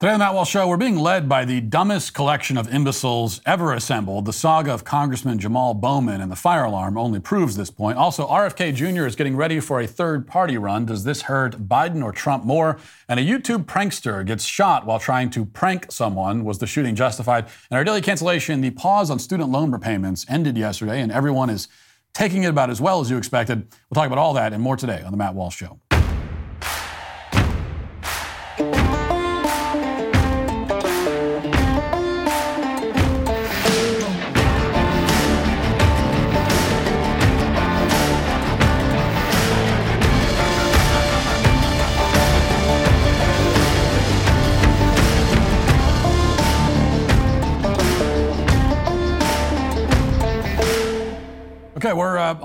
Today on the Matt Walsh Show, we're being led by the dumbest collection of imbeciles ever assembled. The saga of Congressman Jamaal Bowman and the fire alarm only proves this point. Also, RFK Jr. is getting ready for a third party run. Does this hurt Biden or Trump more? And a YouTube prankster gets shot while trying to prank someone. Was the shooting justified? And our daily cancellation, the pause on student loan repayments ended yesterday, and everyone is taking it about as well as you expected. We'll talk about all that and more today on the Matt Walsh Show.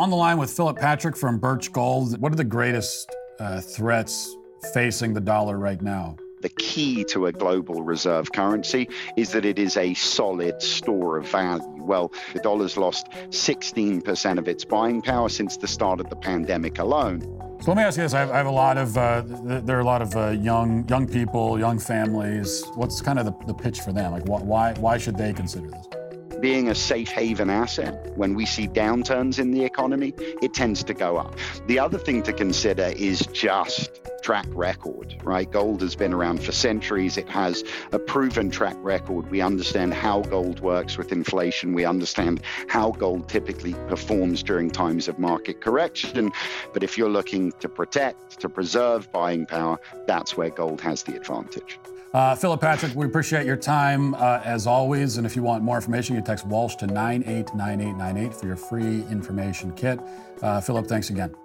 On the line with Philip Patrick from Birch Gold. What are the greatest uh, threats facing the dollar right now? The key to a global reserve currency is that it is a solid store of value. Well, the dollar's lost 16% of its buying power since the start of the pandemic alone. So let me ask you this: I have, I have a lot of uh, there are a lot of uh, young young people, young families. What's kind of the, the pitch for them? Like, why why should they consider this? Being a safe haven asset, when we see downturns in the economy, it tends to go up. The other thing to consider is just track record, right? Gold has been around for centuries. It has a proven track record. We understand how gold works with inflation. We understand how gold typically performs during times of market correction. But if you're looking to protect, to preserve buying power, that's where gold has the advantage. Uh, Philip Patrick, we appreciate your time uh, as always. And if you want more information, you text Walsh to 989898 for your free information kit. Uh, Philip, thanks again.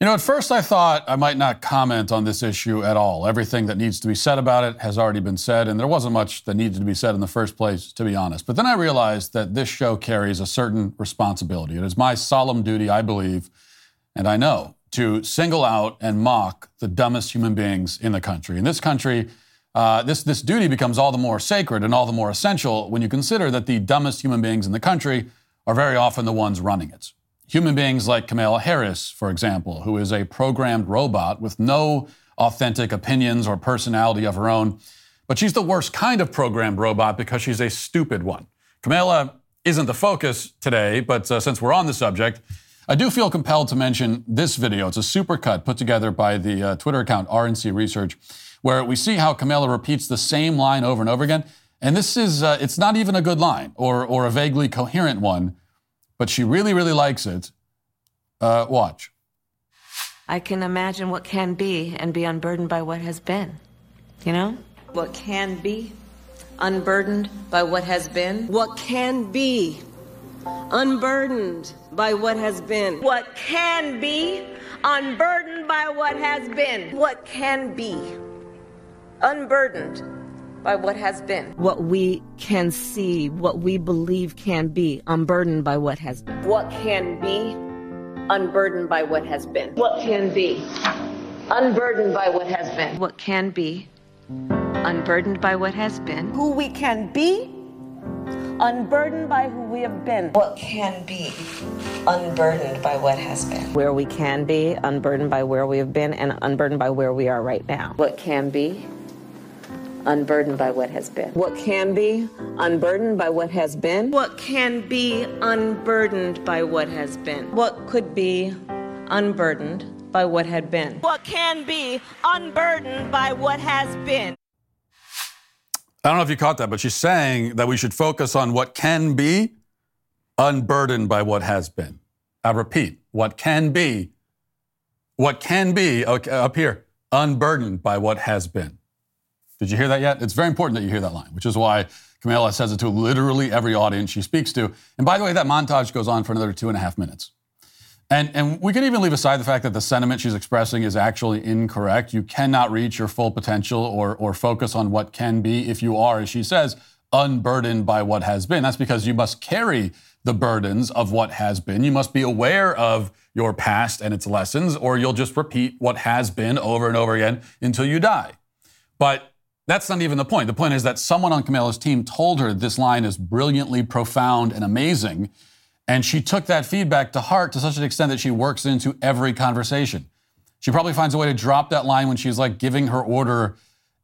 You know, at first I thought I might not comment on this issue at all. Everything that needs to be said about it has already been said, and there wasn't much that needed to be said in the first place, to be honest. But then I realized that this show carries a certain responsibility. It is my solemn duty, I believe, and I know, to single out and mock the dumbest human beings in the country. In this country, uh, this, this duty becomes all the more sacred and all the more essential when you consider that the dumbest human beings in the country are very often the ones running it. Human beings like Kamala Harris, for example, who is a programmed robot with no authentic opinions or personality of her own. But she's the worst kind of programmed robot because she's a stupid one. Kamala isn't the focus today, but uh, since we're on the subject, I do feel compelled to mention this video. It's a supercut put together by the uh, Twitter account RNC Research where we see how Kamala repeats the same line over and over again. And this is, uh, it's not even a good line or, or a vaguely coherent one, but she really, really likes it. Uh, watch. I can imagine what can be and be unburdened by what has been. You know? What can be unburdened by what has been. What can be unburdened by what has been. What can be unburdened by what has been. What can be unburdened by what has been. What we can see, what we believe can be, unburdened by what has been. What can be, unburdened by what has been. What can be, unburdened by what has been. What can be, unburdened by what has been. Who we can be, unburdened by who we have been. What can be, unburdened by what has been. Where we can be, unburdened by where we have been, and unburdened by where we are right now. What can be, unburdened by what has been. What can be unburdened by what has been? What can be unburdened by what has been? What could be unburdened by what had been? What can be unburdened by what has been? I don't know if you caught that, but she's saying that we should focus on what can be unburdened by what has been. I repeat, what can be, what can be, okay, up here, unburdened by what has been. Did you hear that yet? It's very important that you hear that line, which is why Kamala says it to literally every audience she speaks to. And by the way, that montage goes on for another two and a half minutes. And, and we can even leave aside the fact that the sentiment she's expressing is actually incorrect. You cannot reach your full potential or, or focus on what can be if you are, as she says, unburdened by what has been. That's because you must carry the burdens of what has been. You must be aware of your past and its lessons, or you'll just repeat what has been over and over again until you die. But that's not even the point. The point is that someone on Kamala's team told her this line is brilliantly profound and amazing. And she took that feedback to heart to such an extent that she works into every conversation. She probably finds a way to drop that line when she's like giving her order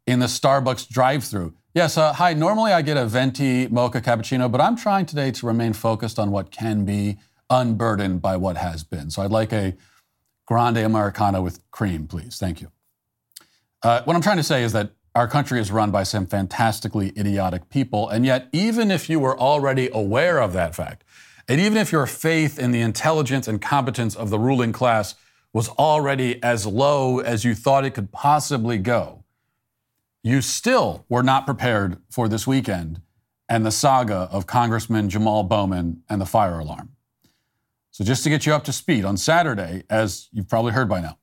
in the Starbucks drive through. Yes, uh, hi, normally I get a venti mocha cappuccino, but I'm trying today to remain focused on what can be, unburdened by what has been. So I'd like a grande Americano with cream, please. Thank you. Uh, what I'm trying to say is that our country is run by some fantastically idiotic people, and yet, even if you were already aware of that fact, and even if your faith in the intelligence and competence of the ruling class was already as low as you thought it could possibly go, you still were not prepared for this weekend and the saga of Congressman Jamaal Bowman and the fire alarm. So, just to get you up to speed, on Saturday, as you've probably heard by now,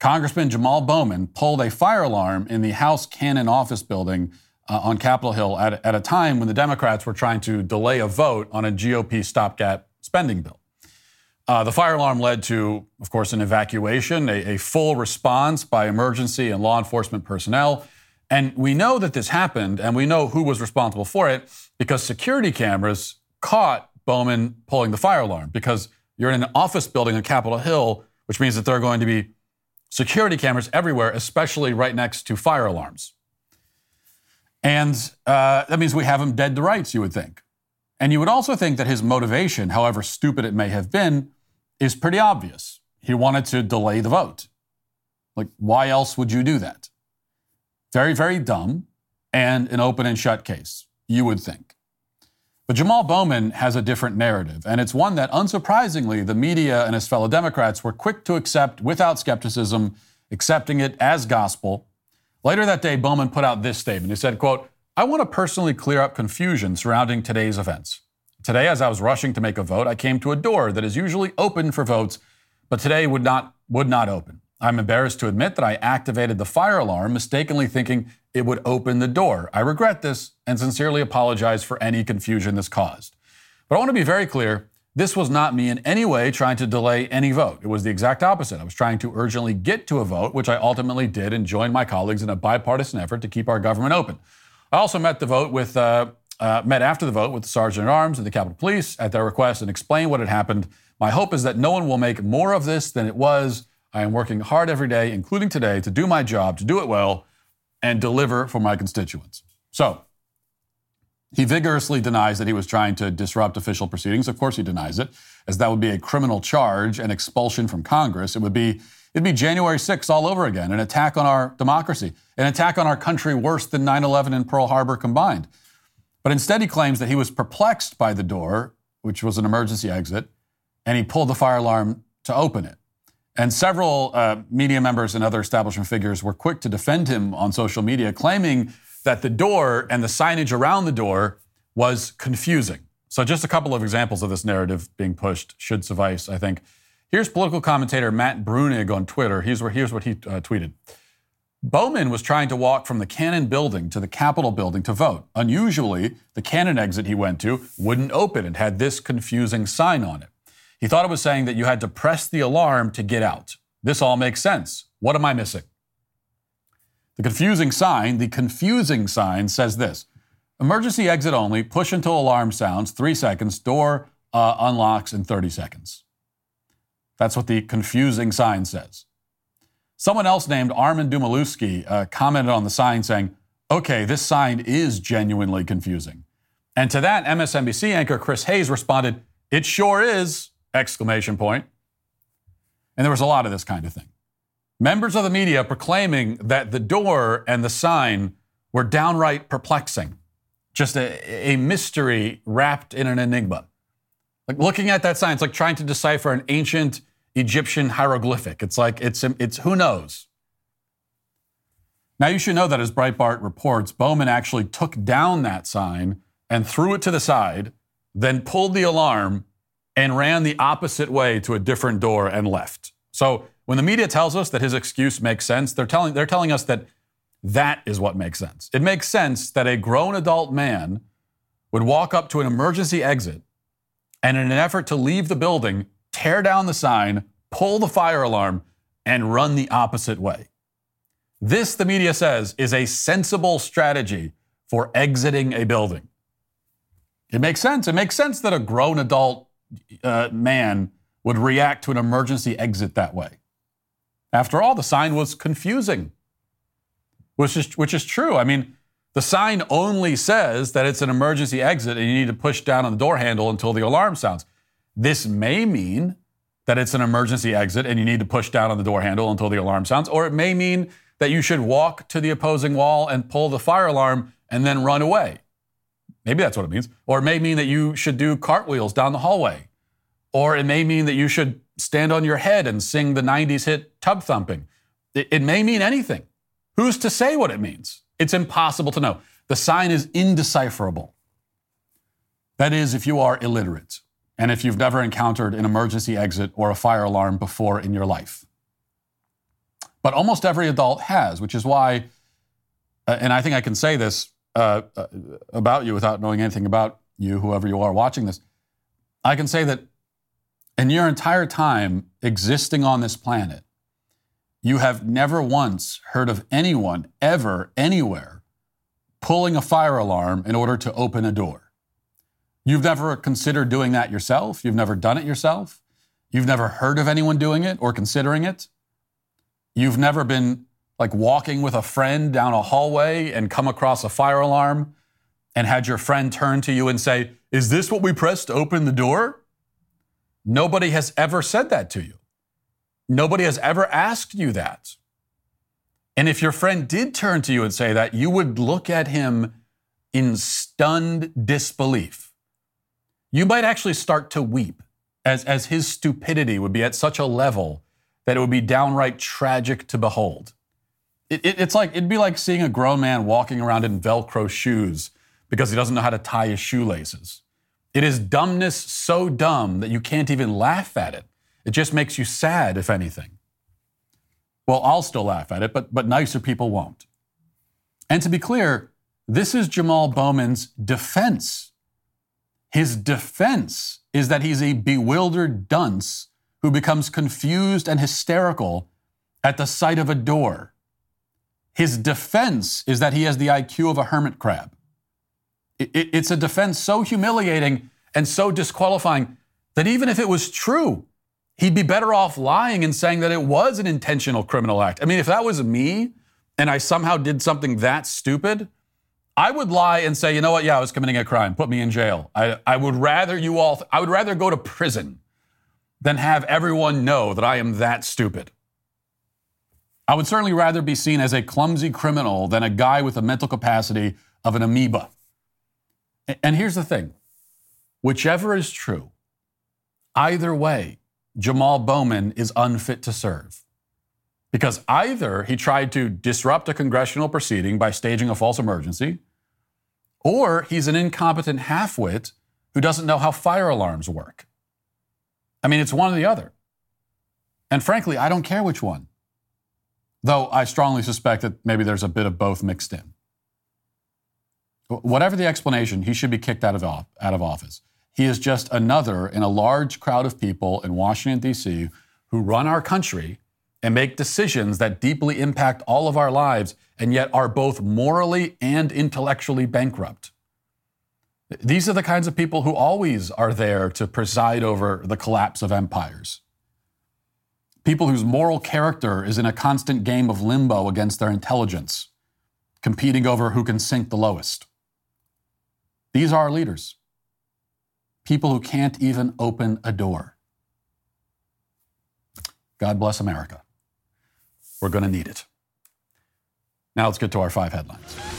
Congressman Jamaal Bowman pulled a fire alarm in the House Cannon office building uh, on Capitol Hill at, at a time when the Democrats were trying to delay a vote on a GOP stopgap spending bill. Uh, the fire alarm led to, of course, an evacuation, a, a full response by emergency and law enforcement personnel. And we know that this happened, and we know who was responsible for it because security cameras caught Bowman pulling the fire alarm because you're in an office building on Capitol Hill, which means that there are going to be security cameras everywhere, especially right next to fire alarms. And uh, that means we have him dead to rights, you would think. And you would also think that his motivation, however stupid it may have been, is pretty obvious. He wanted to delay the vote. Like, why else would you do that? Very, very dumb and an open and shut case, you would think. But Jamaal Bowman has a different narrative, and it's one that, unsurprisingly, the media and his fellow Democrats were quick to accept without skepticism, accepting it as gospel. Later that day, Bowman put out this statement. He said, quote, I want to personally clear up confusion surrounding today's events. Today, as I was rushing to make a vote, I came to a door that is usually open for votes, but today would not, would not open. I'm embarrassed to admit that I activated the fire alarm, mistakenly thinking it would open the door. I regret this and sincerely apologize for any confusion this caused. But I want to be very clear this was not me in any way trying to delay any vote. It was the exact opposite. I was trying to urgently get to a vote, which I ultimately did and joined my colleagues in a bipartisan effort to keep our government open. I also met the vote with, uh, uh, met after the vote with the Sergeant at Arms and the Capitol Police at their request and explained what had happened. My hope is that no one will make more of this than it was. I am working hard every day, including today, to do my job, to do it well, and deliver for my constituents. So, he vigorously denies that he was trying to disrupt official proceedings. Of course, he denies it, as that would be a criminal charge and expulsion from Congress. It would be it'd be January 6th all over again, an attack on our democracy, an attack on our country worse than 9/11 and Pearl Harbor combined. But instead, he claims that he was perplexed by the door, which was an emergency exit, and he pulled the fire alarm to open it. And several uh, media members and other establishment figures were quick to defend him on social media, claiming that the door and the signage around the door was confusing. So, just a couple of examples of this narrative being pushed should suffice, I think. Here's political commentator Matt Bruenig on Twitter. Here's, where, here's what he uh, tweeted. Bowman was trying to walk from the Cannon building to the Capitol building to vote. Unusually, the Cannon exit he went to wouldn't open and had this confusing sign on it. He thought it was saying that you had to press the alarm to get out. This all makes sense. What am I missing? The confusing sign, the confusing sign says this emergency exit only, push until alarm sounds, three seconds, door uh, unlocks in 30 seconds. That's what the confusing sign says. Someone else named Armin Dumaluski uh, commented on the sign saying, okay, this sign is genuinely confusing. And to that, MSNBC anchor Chris Hayes responded, it sure is exclamation point. And there was a lot of this kind of thing. Members of the media proclaiming that the door and the sign were downright perplexing, just a, a mystery wrapped in an enigma. Like looking at that sign, it's like trying to decipher an ancient Egyptian hieroglyphic. It's like, it's, it's who knows? Now, you should know that as Breitbart reports, Bowman actually took down that sign and threw it to the side, then pulled the alarm and ran the opposite way to a different door and left. So when the media tells us that his excuse makes sense, they're telling, they're telling us that that is what makes sense. It makes sense that a grown adult man would walk up to an emergency exit and, in an effort to leave the building, tear down the sign, pull the fire alarm, and run the opposite way. This, the media says, is a sensible strategy for exiting a building. It makes sense. It makes sense that a grown adult uh, man would react to an emergency exit that way. After all, the sign was confusing. which is which is true. I mean, the sign only says that it's an emergency exit and you need to push down on the door handle until the alarm sounds. This may mean that it's an emergency exit and you need to push down on the door handle until the alarm sounds, or it may mean that you should walk to the opposing wall and pull the fire alarm and then run away. Maybe that's what it means. Or it may mean that you should do cartwheels down the hallway. Or it may mean that you should stand on your head and sing the 90s hit Tub Thumping. It, it may mean anything. Who's to say what it means? It's impossible to know. The sign is indecipherable. That is, if you are illiterate and if you've never encountered an emergency exit or a fire alarm before in your life. But almost every adult has, which is why, uh, and I think I can say this uh, uh, about you without knowing anything about you, whoever you are watching this. I can say that in your entire time existing on this planet, you have never once heard of anyone ever, anywhere, pulling a fire alarm in order to open a door. You've never considered doing that yourself. You've never done it yourself. You've never heard of anyone doing it or considering it. You've never been like walking with a friend down a hallway and come across a fire alarm and had your friend turn to you and say, Is this what we press to open the door? Nobody has ever said that to you. Nobody has ever asked you that. And if your friend did turn to you and say that, you would look at him in stunned disbelief. You might actually start to weep as, as his stupidity would be at such a level that it would be downright tragic to behold. It, it, it's like, it'd be like seeing a grown man walking around in Velcro shoes because he doesn't know how to tie his shoelaces. It is dumbness so dumb that you can't even laugh at it. It just makes you sad, if anything. Well, I'll still laugh at it, but, but nicer people won't. And to be clear, this is Jamaal Bowman's defense. His defense is that he's a bewildered dunce who becomes confused and hysterical at the sight of a door. His defense is that he has the IQ of a hermit crab. It, it, it's a defense so humiliating and so disqualifying that even if it was true, he'd be better off lying and saying that it was an intentional criminal act. I mean, if that was me and I somehow did something that stupid, I would lie and say, you know what? Yeah, I was committing a crime. Put me in jail. I, I would rather you all, I would rather go to prison than have everyone know that I am that stupid. I would certainly rather be seen as a clumsy criminal than a guy with the mental capacity of an amoeba. And here's the thing whichever is true, either way, Jamaal Bowman is unfit to serve. Because either he tried to disrupt a congressional proceeding by staging a false emergency, or he's an incompetent halfwit who doesn't know how fire alarms work. I mean, it's one or the other. And frankly, I don't care which one, though I strongly suspect that maybe there's a bit of both mixed in. Whatever the explanation, he should be kicked out of, out of office. He is just another in a large crowd of people in Washington, D.C., who run our country and make decisions that deeply impact all of our lives and yet are both morally and intellectually bankrupt. These are the kinds of people who always are there to preside over the collapse of empires. People whose moral character is in a constant game of limbo against their intelligence, competing over who can sink the lowest. These are our leaders people who can't even open a door. God bless America. We're going to need it. Now let's get to our five headlines.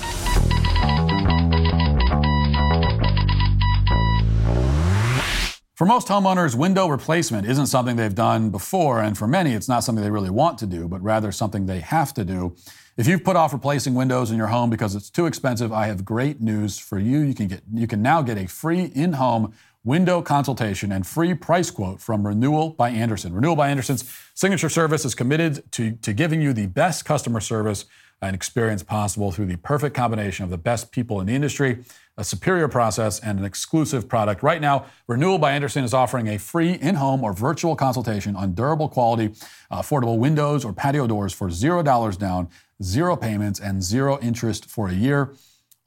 For most homeowners, window replacement isn't something they've done before, and for many, it's not something they really want to do, but rather something they have to do. If you've put off replacing windows in your home because it's too expensive, I have great news for you. You can get you can now get a free in-home window consultation and free price quote from Renewal by Andersen. Renewal by Andersen's signature service is committed to, to giving you the best customer service and experience possible through the perfect combination of the best people in the industry, a superior process, and an exclusive product. Right now, Renewal by Andersen is offering a free in home or virtual consultation on durable quality, uh, affordable windows or patio doors for $0 down, zero payments, and zero interest for a year.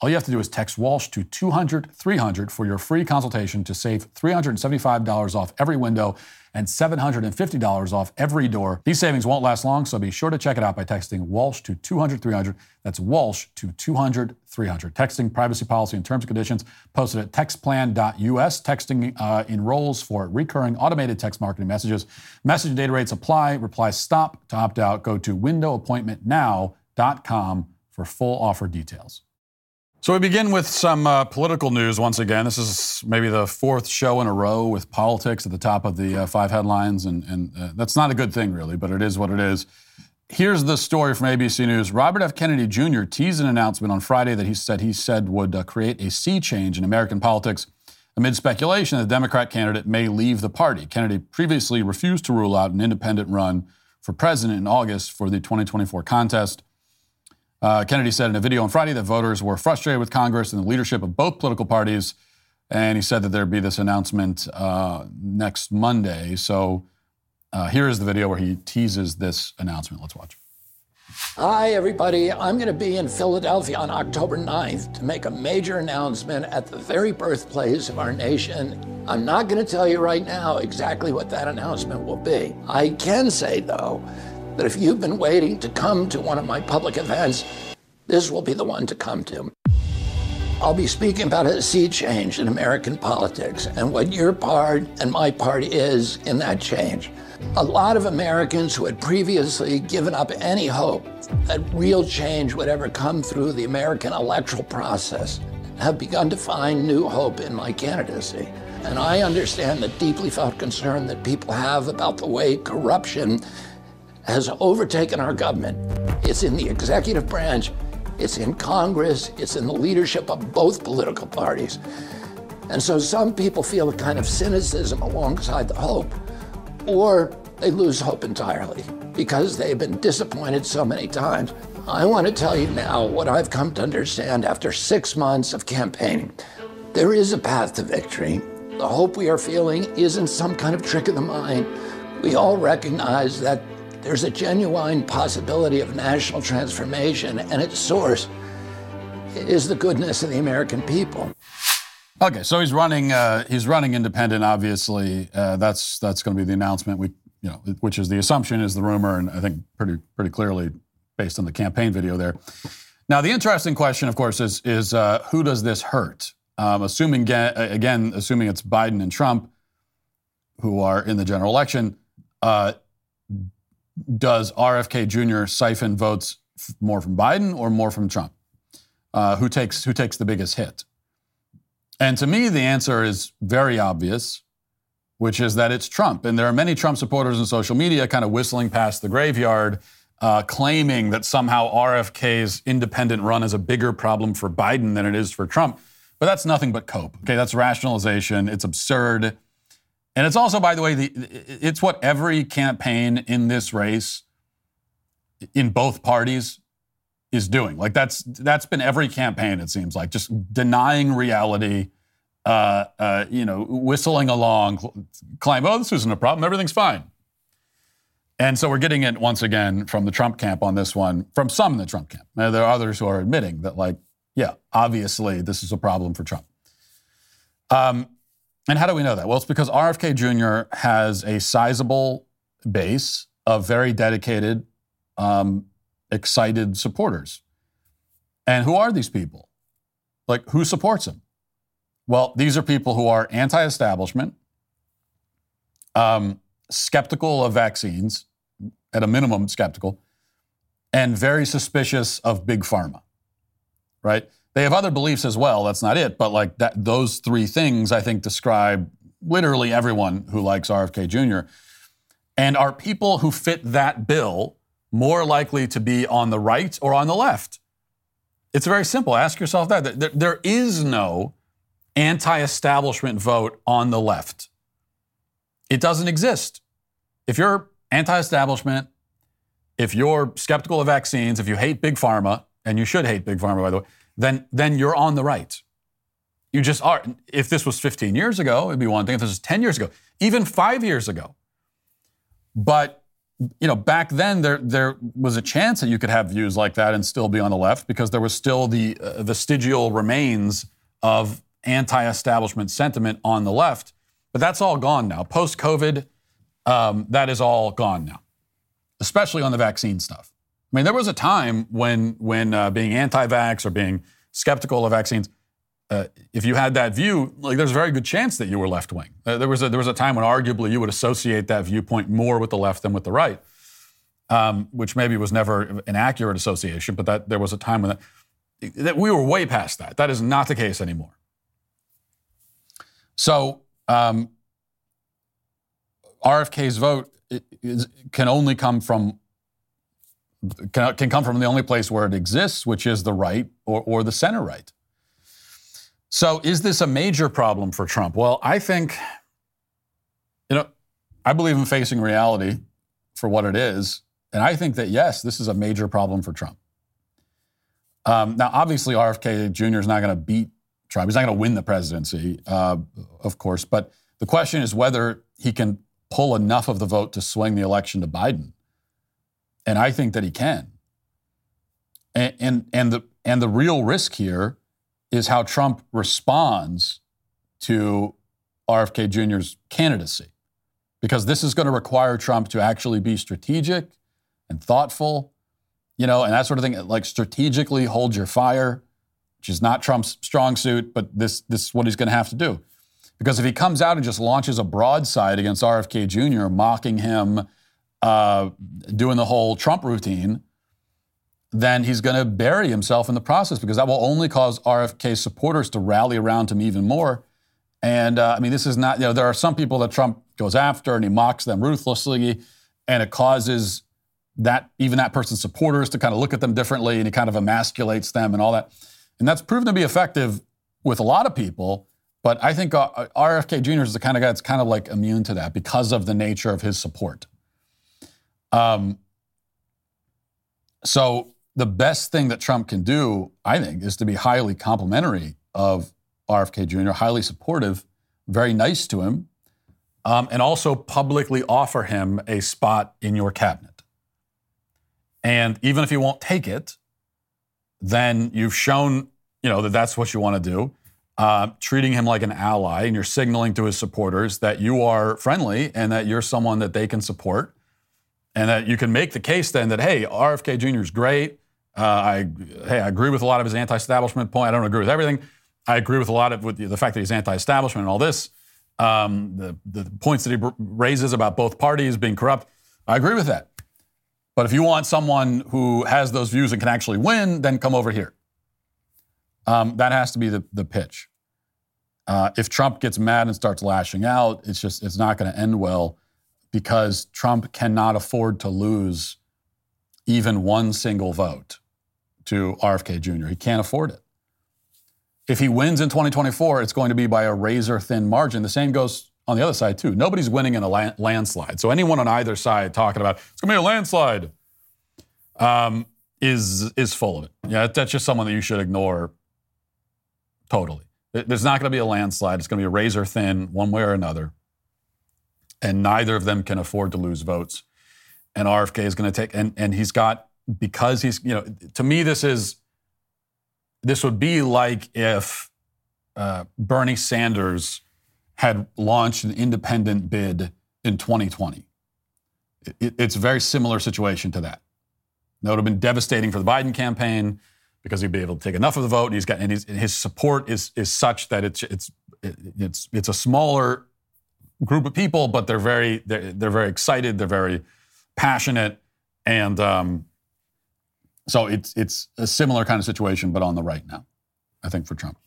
All you have to do is text Walsh to 200 300 for your free consultation to save $375 off every window and $750 off every door. These savings won't last long, so be sure to check it out by texting Walsh to 200 300. That's Walsh to 200 300. Texting privacy policy and terms and conditions posted at textplan.us. Texting uh, enrolls for recurring automated text marketing messages. Message data rates apply. Reply stop. To opt out, go to windowappointmentnow.com for full offer details. So we begin with some uh, political news once again. This is maybe the fourth show in a row with politics at the top of the uh, five headlines, and, and uh, that's not a good thing, really, but it is what it is. Here's the story from ABC News. Robert F. Kennedy Jr. teased an announcement on Friday that he said he said would uh, create a sea change in American politics amid speculation that the Democrat candidate may leave the party. Kennedy previously refused to rule out an independent run for president in August for the 2024 contest. Uh, Kennedy said in a video on Friday that voters were frustrated with Congress and the leadership of both political parties. And he said that there'd be this announcement uh, next Monday. So uh, here is the video where he teases this announcement. Let's watch. Hi, everybody. I'm going to be in Philadelphia on October 9th to make a major announcement at the very birthplace of our nation. I'm not going to tell you right now exactly what that announcement will be. I can say, though, that if you've been waiting to come to one of my public events, this will be the one to come to. I'll be speaking about a sea change in American politics and what your part and my part is in that change. A lot of Americans who had previously given up any hope that real change would ever come through the American electoral process have begun to find new hope in my candidacy. And I understand the deeply felt concern that people have about the way corruption has overtaken our government. It's in the executive branch, it's in Congress, it's in the leadership of both political parties. And so some people feel a kind of cynicism alongside the hope, or they lose hope entirely because they've been disappointed so many times. I want to tell you now what I've come to understand after six months of campaigning. There is a path to victory. The hope we are feeling isn't some kind of trick of the mind. We all recognize that there's a genuine possibility of national transformation, and its source is the goodness of the American people. Okay, so he's running. Uh, he's running independent. Obviously, uh, that's that's going to be the announcement. We, you know, which is the assumption is the rumor, and I think pretty pretty clearly based on the campaign video there. Now, the interesting question, of course, is is uh, who does this hurt? Um, assuming again, assuming it's Biden and Trump who are in the general election, uh, does RFK Jr. siphon votes more from Biden or more from Trump? Uh, who takes who takes the biggest hit? And to me, the answer is very obvious, which is that it's Trump. And there are many Trump supporters in social media kind of whistling past the graveyard, uh, claiming that somehow RFK's independent run is a bigger problem for Biden than it is for Trump. But that's nothing but cope. Okay, that's rationalization. It's absurd. And it's also, by the way, the, it's what every campaign in this race, in both parties, is doing. Like that's that's been every campaign. It seems like just denying reality, uh, uh, you know, whistling along, claim, "Oh, this isn't a problem. Everything's fine." And so we're getting it once again from the Trump camp on this one, from some in the Trump camp. Now, there are others who are admitting that, like, yeah, obviously this is a problem for Trump. Um, and how do we know that? Well, it's because RFK Jr. has a sizable base of very dedicated, um, excited supporters. And who are these people? Like, who supports him? Well, these are people who are anti establishment, um, skeptical of vaccines, at a minimum, skeptical, and very suspicious of big pharma, right? They have other beliefs as well. That's not it. But like that, those three things, I think, describe literally everyone who likes RFK Jr. And are people who fit that bill more likely to be on the right or on the left? It's very simple. Ask yourself that. There, there is no anti establishment vote on the left. It doesn't exist. If you're anti establishment, if you're skeptical of vaccines, if you hate big pharma, and you should hate big pharma, by the way, then, then you're on the right. You just are. If this was 15 years ago, it'd be one thing. If this was 10 years ago, even five years ago. But you know, back then there there was a chance that you could have views like that and still be on the left because there was still the uh, vestigial remains of anti-establishment sentiment on the left. But that's all gone now. Post COVID, um, that is all gone now, especially on the vaccine stuff. I mean, there was a time when when uh, being anti-vax or being skeptical of vaccines, uh, if you had that view, like there's a very good chance that you were left wing. Uh, there was a, there was a time when arguably you would associate that viewpoint more with the left than with the right, um, which maybe was never an accurate association, but that there was a time when that, that we were way past that. That is not the case anymore. So um, RFK's vote is, can only come from can, can come from the only place where it exists, which is the right or, or the center right. So, is this a major problem for Trump? Well, I think, you know, I believe in facing reality for what it is. And I think that, yes, this is a major problem for Trump. Um, now, obviously, RFK Jr. is not going to beat Trump. He's not going to win the presidency, uh, of course. But the question is whether he can pull enough of the vote to swing the election to Biden. And I think that he can. And, and, and, the, and the real risk here is how Trump responds to RFK Jr.'s candidacy. Because this is going to require Trump to actually be strategic and thoughtful, you know, and that sort of thing. Like strategically hold your fire, which is not Trump's strong suit, but this, this is what he's going to have to do. Because if he comes out and just launches a broadside against RFK Jr., mocking him, uh, doing the whole Trump routine, then he's going to bury himself in the process because that will only cause RFK supporters to rally around him even more. And uh, I mean, this is not, you know, there are some people that Trump goes after and he mocks them ruthlessly, and it causes that, even that person's supporters to kind of look at them differently and he kind of emasculates them and all that. And that's proven to be effective with a lot of people. But I think uh, RFK Jr. is the kind of guy that's kind of like immune to that because of the nature of his support. Um, so the best thing that Trump can do, I think, is to be highly complimentary of RFK Jr., highly supportive, very nice to him, um, and also publicly offer him a spot in your cabinet. And even if he won't take it, then you've shown, you know, that that's what you want to do. Uh, treating him like an ally, and you're signaling to his supporters that you are friendly and that you're someone that they can support, and that you can make the case then that hey, RFK Jr. is great. Uh, I hey, I agree with a lot of his anti-establishment point. I don't agree with everything. I agree with a lot of with the fact that he's anti-establishment and all this. Um, the, the points that he raises about both parties being corrupt. I agree with that. But if you want someone who has those views and can actually win, then come over here. Um, that has to be the, the pitch. Uh, if Trump gets mad and starts lashing out, it's just it's not going to end well because Trump cannot afford to lose even one single vote to RFK Jr. He can't afford it. If he wins in 2024, it's going to be by a razor thin margin. The same goes on the other side, too. Nobody's winning in a landslide. So anyone on either side talking about it's going to be a landslide um, is, is full of it. Yeah, that's just someone that you should ignore totally. There's not going to be a landslide. It's going to be a razor thin one way or another. And neither of them can afford to lose votes. And RFK is going to take, and, and he's got because he's, you know, to me, this is, this would be like if uh, Bernie Sanders had launched an independent bid in 2020. It, it's a very similar situation to that. That would have been devastating for the Biden campaign because he'd be able to take enough of the vote. And he's got, and his, his support is is such that it's it's it's it's a smaller group of people, but they're very they're, they're very excited. They're very passionate, and um, so it's it's a similar kind of situation, but on the right now, I think for Trump.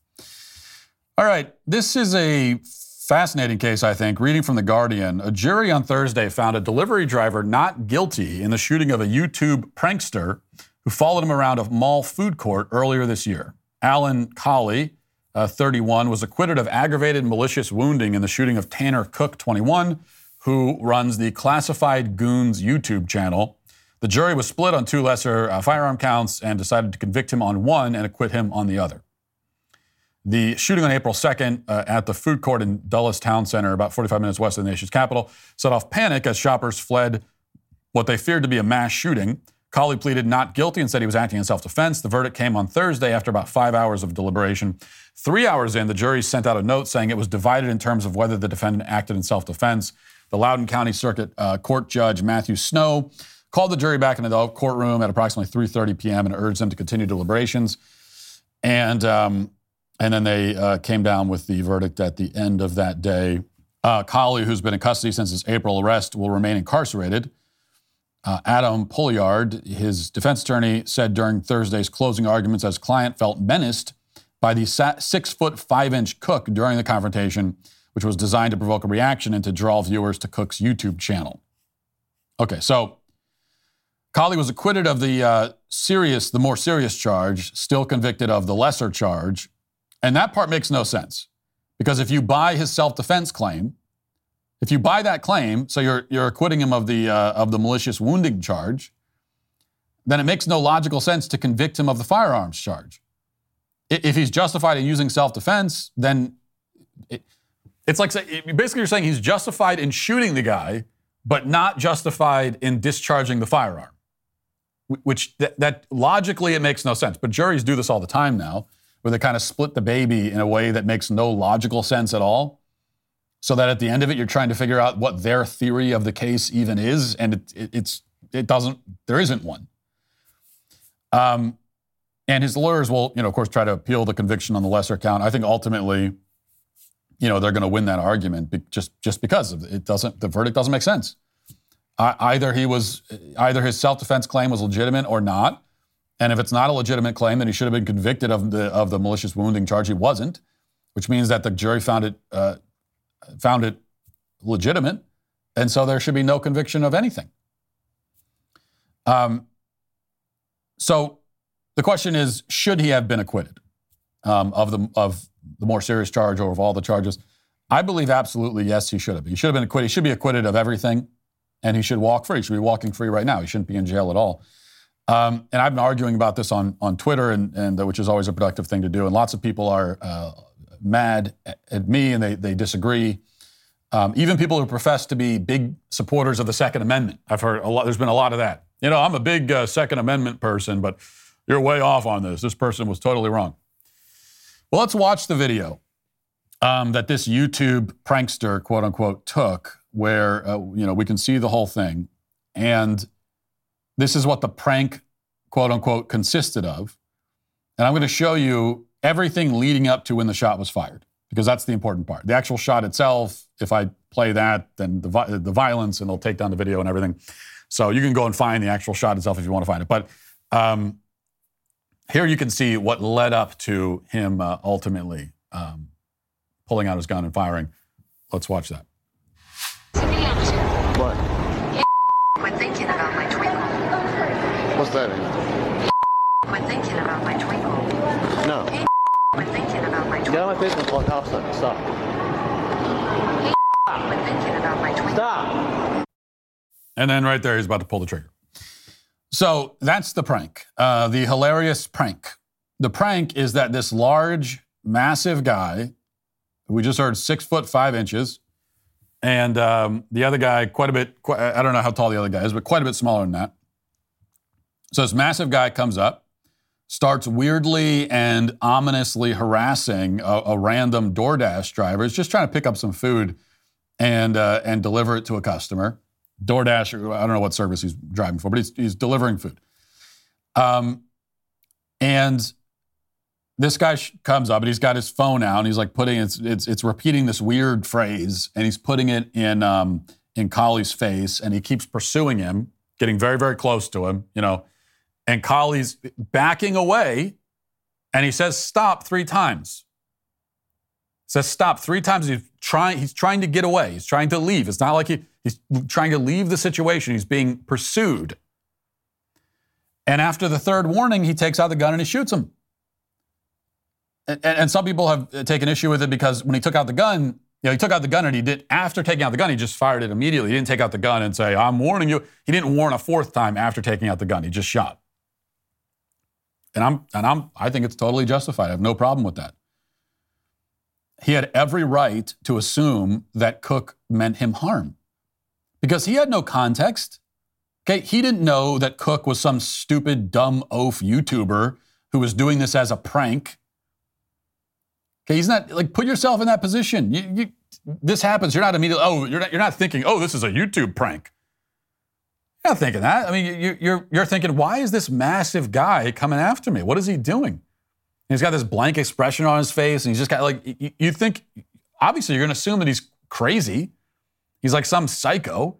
All right, this is a fascinating case, I think. Reading from The Guardian, a jury on Thursday found a delivery driver not guilty in the shooting of a YouTube prankster who followed him around a mall food court earlier this year. Alan Colie, uh, 31, was acquitted of aggravated malicious wounding in the shooting of Tanner Cook, 21, who runs the Classified Goons YouTube channel. The jury was split on two lesser uh, firearm counts and decided to convict him on one and acquit him on the other. The shooting on April 2nd uh, at the food court in Dulles Town Center, about 45 minutes west of the nation's capital, set off panic as shoppers fled what they feared to be a mass shooting. Colie pleaded not guilty and said he was acting in self defense. The verdict came on Thursday after about five hours of deliberation. Three hours in, the jury sent out a note saying it was divided in terms of whether the defendant acted in self defense. The Loudoun County Circuit uh, Court Judge Matthew Snow called the jury back into the courtroom at approximately 3:30 p.m. and urged them to continue deliberations. And um, and then they uh, came down with the verdict at the end of that day. Uh, Colie, who's been in custody since his April arrest, will remain incarcerated. Uh, Adam Polliard, his defense attorney, said during Thursday's closing arguments as client felt menaced by the six foot five inch Cook during the confrontation, which was designed to provoke a reaction and to draw viewers to Cook's YouTube channel. Okay, so Colie was acquitted of the uh, serious, the more serious charge, still convicted of the lesser charge, and that part makes no sense because if you buy his self defense claim, if you buy that claim, so you're, you're acquitting him of the, uh, of the malicious wounding charge, then it makes no logical sense to convict him of the firearms charge. If he's justified in using self defense, then it, it's like basically you're saying he's justified in shooting the guy, but not justified in discharging the firearm. Which that, that logically it makes no sense. But juries do this all the time now, where they kind of split the baby in a way that makes no logical sense at all so that at the end of it, you're trying to figure out what their theory of the case even is, and it, it, it's it doesn't there isn't one. Um, and his lawyers will, you know, of course, try to appeal the conviction on the lesser count. I think ultimately, you know, they're going to win that argument just just because it doesn't the verdict doesn't make sense. I, either he was either his self defense claim was legitimate or not, and if it's not a legitimate claim, then he should have been convicted of the of the malicious wounding charge. He wasn't, which means that the jury found it uh, found it legitimate, and so there should be no conviction of anything. Um, so the question is, should he have been acquitted um, of the of the more serious charge or of all the charges? I believe absolutely yes, he should have. He should have been acquitted. He should be acquitted of everything, and he should walk free. He should be walking free right now. He shouldn't be in jail at all. Um, and I've been arguing about this on on Twitter, and, and which is always a productive thing to do. And lots of people are uh, mad at me and they, they disagree. Um, even people who profess to be big supporters of the Second Amendment. I've heard a lot, there's been a lot of that. You know, I'm a big uh, Second Amendment person, but you're way off on this. This person was totally wrong. Well, let's watch the video um, that this YouTube prankster, quote unquote, took, where, uh, you know, we can see the whole thing. And this is what the prank, quote unquote, consisted of. And I'm going to show you everything leading up to when the shot was fired, because that's the important part. The actual shot itself, if I play that, then the, the violence and they'll take down the video and everything. So you can go and find the actual shot itself if you want to find it. But um, here you can see what led up to him uh, ultimately um, pulling out his gun and firing. Let's watch that. What? Quit thinking about my twinkle. What's that? Quit thinking about my twinkle. No. Quit thinking about my Get out of my face before I call something. Stop. Quit thinking about my twinkle. Stop. And then right there, he's about to pull the trigger. So that's the prank, uh, the hilarious prank. The prank is that this large, massive guy, we just heard six foot five inches, and um, the other guy, quite a bit, quite, I don't know how tall the other guy is, but quite a bit smaller than that. So this massive guy comes up, starts weirdly and ominously harassing a, a random DoorDash driver. He's just trying to pick up some food and uh, and deliver it to a customer. DoorDash, or I don't know what service he's driving for, but he's, he's delivering food. Um, and this guy comes up and he's got his phone out and he's like putting it's it's it's repeating this weird phrase and he's putting it in um, in Colie's face and he keeps pursuing him, getting very very close to him, you know and Colie's backing away, and he says stop three times. Says stop three times. He's trying, he's trying to get away. He's trying to leave. It's not like he, he's trying to leave the situation. He's being pursued. And after the third warning, he takes out the gun and he shoots him. And, and, some people have uh, taken issue with it because when he took out the gun, you know, he took out the gun and he did, after taking out the gun, he just fired it immediately. He didn't take out the gun and say, I'm warning you. He didn't warn a fourth time after taking out the gun. He just shot. And I'm and I'm I think it's totally justified. I have no problem with that. He had every right to assume that Cook meant him harm. Because he had no context. Okay, he didn't know that Cook was some stupid, dumb oaf YouTuber who was doing this as a prank. Okay, he's not like put yourself in that position. You, you, this happens. You're not immediately. Oh, you're not. You're not thinking. Oh, this is a YouTube prank. You're not thinking that. I mean, you, you're you're thinking, why is this massive guy coming after me? What is he doing? He's got this blank expression on his face, and he's just got like you, you think. Obviously, you're going to assume that he's crazy. He's like some psycho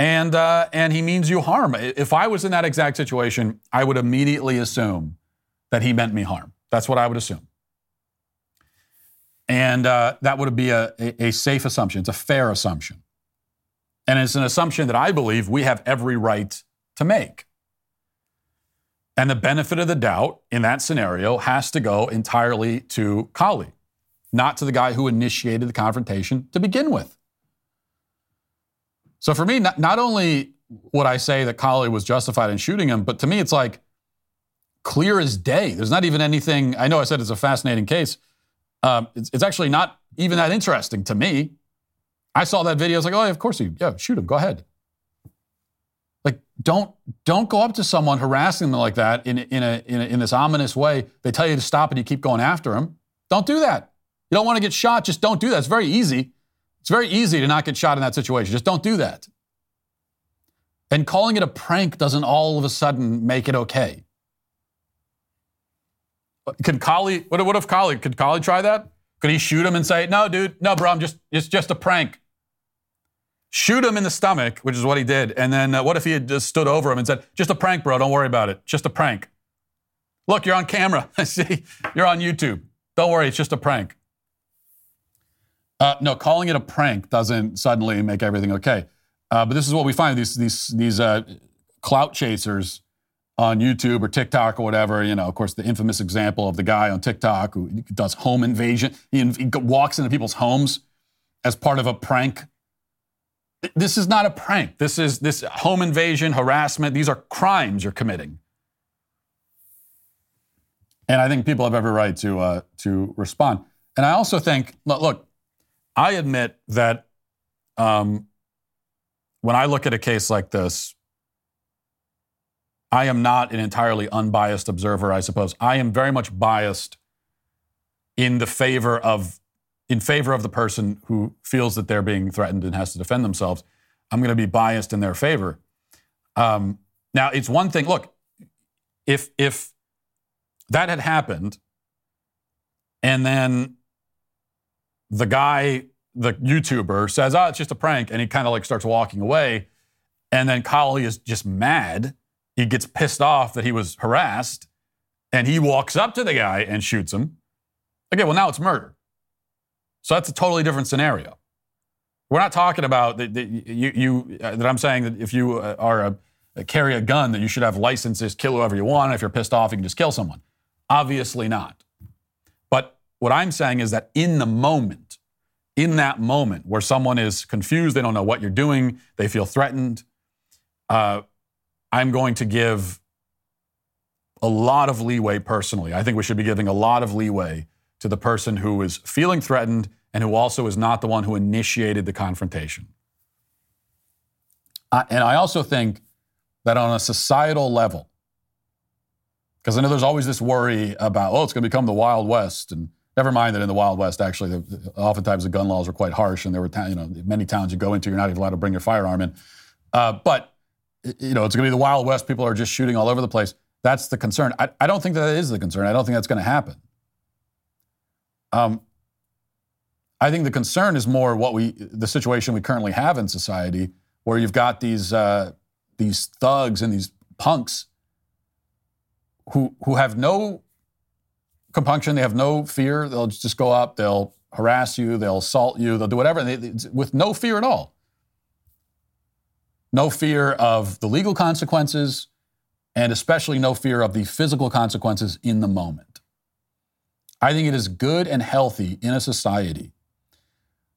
and uh, and he means you harm. If I was in that exact situation, I would immediately assume that he meant me harm. That's what I would assume, and uh, that would be a, a, a safe assumption. It's a fair assumption, and it's an assumption that I believe we have every right to make. And the benefit of the doubt in that scenario has to go entirely to Colie, not to the guy who initiated the confrontation to begin with. So for me, not, not only would I say that Colie was justified in shooting him, but to me, it's like clear as day. There's not even anything. I know I said it's a fascinating case. Um, it's, it's, actually not even that interesting to me. I saw that video. I was like, oh, yeah, of course he, yeah, shoot him. Go ahead. Like, don't don't go up to someone harassing them like that in in a, in, a, in this ominous way. They tell you to stop and you keep going after them. Don't do that. You don't want to get shot. Just don't do that. It's very easy. It's very easy to not get shot in that situation. Just don't do that. And calling it a prank doesn't all of a sudden make it okay. Uh, could Colie, what, what if Colie, could Colie try that? Could he shoot him and say, no, dude, no, bro, I'm just, it's just a prank. Shoot him in the stomach, which is what he did. And then uh, what if he had just stood over him and said, just a prank, bro, don't worry about it. Just a prank. Look, you're on camera. I see, you're on YouTube. Don't worry, it's just a prank. Uh, no, calling it a prank doesn't suddenly make everything okay. Uh, but this is what we find these these these uh, clout chasers on YouTube or TikTok or whatever. You know, of course, the infamous example of the guy on TikTok who does home invasion. He, he walks into people's homes as part of a prank. This is not a prank. This is this home invasion, harassment. These are crimes you're committing. And I think people have every right to uh, to respond. And I also think, look, I admit that um, when I look at a case like this, I am not an entirely unbiased observer, I suppose. I am very much biased in the favor of in favor of the person who feels that they're being threatened and has to defend themselves. I'm going to be biased in their favor. Um, now, it's one thing. Look, if if that had happened, and then the guy, the YouTuber, says, "Oh, it's just a prank," and he kind of like starts walking away, and then Colie is just mad. He gets pissed off that he was harassed, and he walks up to the guy and shoots him. Okay, well now it's murder. So that's a totally different scenario. We're not talking about that you, you uh, that I'm saying that if you uh, are a, a carry a gun that you should have licenses, kill whoever you want. If you're pissed off, you can just kill someone. Obviously not. But what I'm saying is that in the moment, in that moment where someone is confused, they don't know what you're doing, they feel threatened, uh, I'm going to give a lot of leeway personally. I think we should be giving a lot of leeway to the person who is feeling threatened and who also is not the one who initiated the confrontation. And I also think that on a societal level, because I know there's always this worry about, oh, it's going to become the Wild West and Never mind that in the Wild West, actually, the, oftentimes the gun laws were quite harsh, and there were ta- you know many towns you go into, you're not even allowed to bring your firearm in. Uh, but you know, it's going to be the Wild West. People are just shooting all over the place. That's the concern. I, I don't think that is the concern. I don't think that's going to happen. Um, I think the concern is more what we, the situation we currently have in society, where you've got these uh, these thugs and these punks who who have no compunction. They have no fear. They'll just go up. They'll harass you. They'll assault you. They'll do whatever they, with no fear at all. No fear of the legal consequences, and especially no fear of the physical consequences in the moment. I think it is good and healthy in a society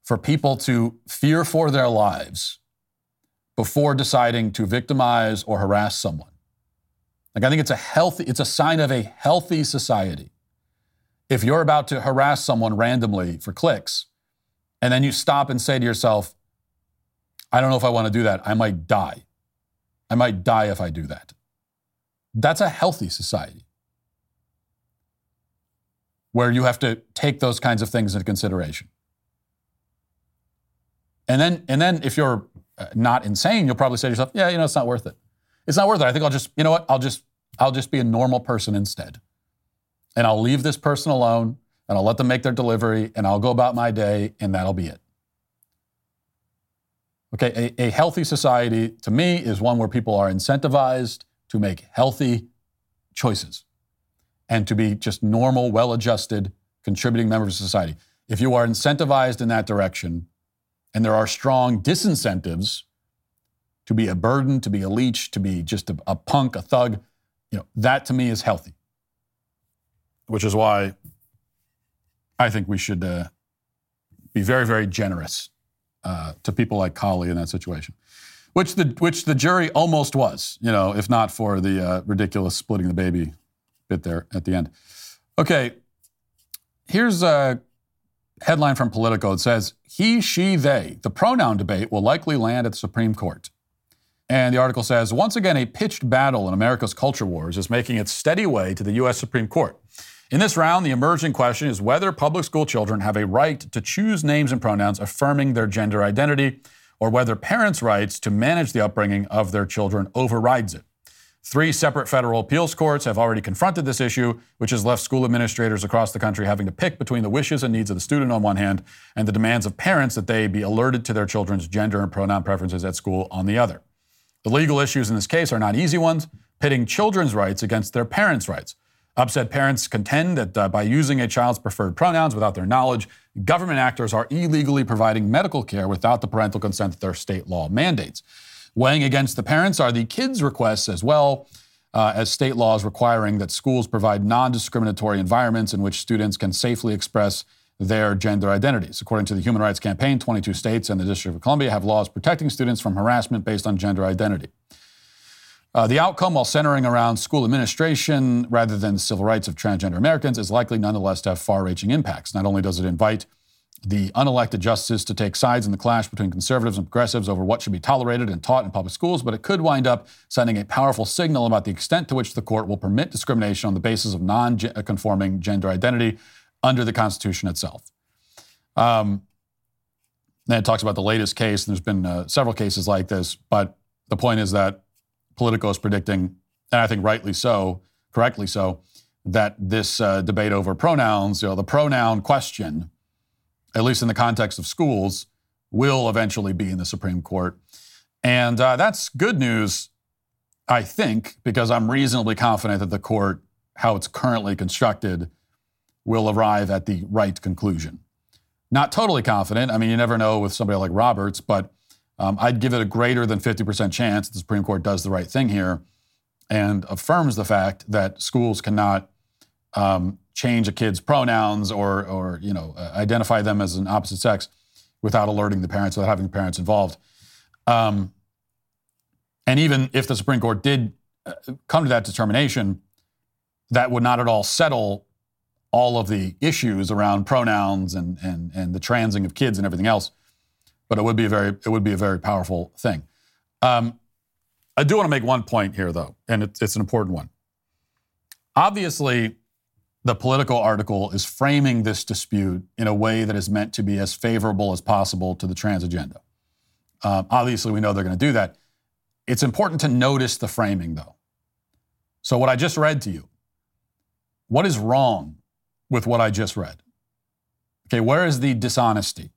for people to fear for their lives before deciding to victimize or harass someone. Like I think it's a healthy, it's a sign of a healthy society if you're about to harass someone randomly for clicks, and then you stop and say to yourself, I don't know if I want to do that, I might die. I might die if I do that. That's a healthy society where you have to take those kinds of things into consideration. And then, and then if you're uh, not insane, you'll probably say to yourself, yeah, you know, it's not worth it. It's not worth it. I think I'll just, you know what? I'll just, I'll just be a normal person instead. And I'll leave this person alone and I'll let them make their delivery and I'll go about my day and that'll be it. Okay, a, a healthy society to me is one where people are incentivized to make healthy choices and to be just normal, well adjusted, contributing members of society. If you are incentivized in that direction, and there are strong disincentives to be a burden, to be a leech, to be just a, a punk, a thug, you know, that to me is healthy. Which is why I think we should uh, be very, very generous uh, to people like Colie in that situation, which the which the jury almost was, you know, if not for the uh, ridiculous splitting the baby bit there at the end. Okay, here's a headline from Politico. It says he, she, they. The pronoun debate will likely land at the Supreme Court. And the article says once again, a pitched battle in America's culture wars is making its steady way to the U.S. Supreme Court. In this round, the emerging question is whether public school children have a right to choose names and pronouns affirming their gender identity, or whether parents' rights to manage the upbringing of their children overrides it. Three separate federal appeals courts have already confronted this issue, which has left school administrators across the country having to pick between the wishes and needs of the student on one hand and the demands of parents that they be alerted to their children's gender and pronoun preferences at school on the other. The legal issues in this case are not easy ones, pitting children's rights against their parents' rights. Upset parents contend that uh, by using a child's preferred pronouns without their knowledge, government actors are illegally providing medical care without the parental consent that their state law mandates. Weighing against the parents are the kids' requests as well. Uh, as state laws requiring that schools provide non discriminatory environments in which students can safely express their gender identities. According to the Human Rights Campaign, 22 states and the District of Columbia have laws protecting students from harassment based on gender identity. Uh, the outcome, while centering around school administration rather than the civil rights of transgender Americans, is likely nonetheless to have far reaching impacts. Not only does it invite the unelected justices to take sides in the clash between conservatives and progressives over what should be tolerated and taught in public schools, but it could wind up sending a powerful signal about the extent to which the court will permit discrimination on the basis of non conforming gender identity under the Constitution itself. Um, then it talks about the latest case, and there's been uh, several cases like this, but the point is that Politico is predicting, and I think rightly so, correctly so, that this uh, debate over pronouns, you know, the pronoun question, at least in the context of schools, will eventually be in the Supreme Court. And uh, that's good news, I think, because I'm reasonably confident that the court, how it's currently constructed, will arrive at the right conclusion. Not totally confident. I mean, you never know with somebody like Roberts, but um, I'd give it a greater than 50% chance that the Supreme Court does the right thing here and affirms the fact that schools cannot um, change a kid's pronouns or, or you know, uh, identify them as an opposite sex without alerting the parents, without having the parents involved. Um, and even if the Supreme Court did uh, come to that determination, that would not at all settle all of the issues around pronouns and, and, and the transing of kids and everything else but it would be a very it would be a very powerful thing. Um, I do want to make one point here, though, and it's, it's an important one. Obviously, the Politico article is framing this dispute in a way that is meant to be as favorable as possible to the trans agenda. Um, obviously, we know they're going to do that. It's important to notice the framing, though. So, what I just read to you, what is wrong with what I just read? Okay, where is the dishonesty?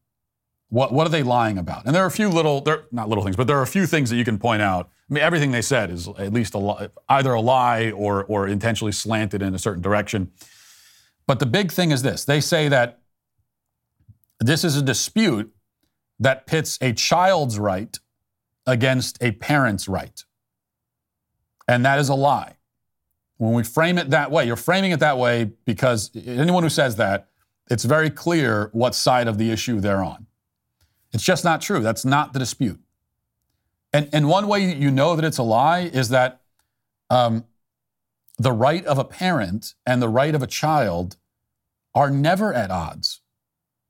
What, what are they lying about? And there are a few little, there, not little things, but there are a few things that you can point out. I mean, everything they said is at least a, either a lie or, or intentionally slanted in a certain direction. But the big thing is this they say that this is a dispute that pits a child's right against a parent's right. And that is a lie. When we frame it that way, you're framing it that way because anyone who says that, it's very clear what side of the issue they're on. It's just not true. That's not the dispute. And, and one way you know that it's a lie is that um, the right of a parent and the right of a child are never at odds.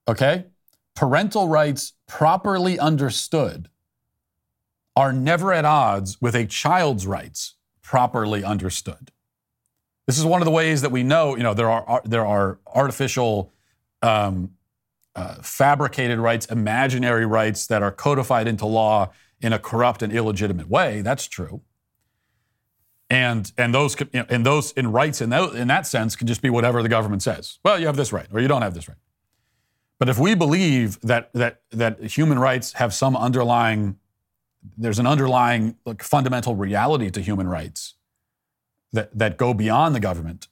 Okay? Parental rights, properly understood, are never at odds with a child's rights properly understood. This is one of the ways that we know, you know, there are there are artificial, um, uh, fabricated rights, imaginary rights that are codified into law in a corrupt and illegitimate way. That's true. And and those you know, and those in rights in that in that sense can just be whatever the government says. Well, you have this right, or you don't have this right. But if we believe that that that human rights have some underlying, there's an underlying like, fundamental reality to human rights that that go beyond the government,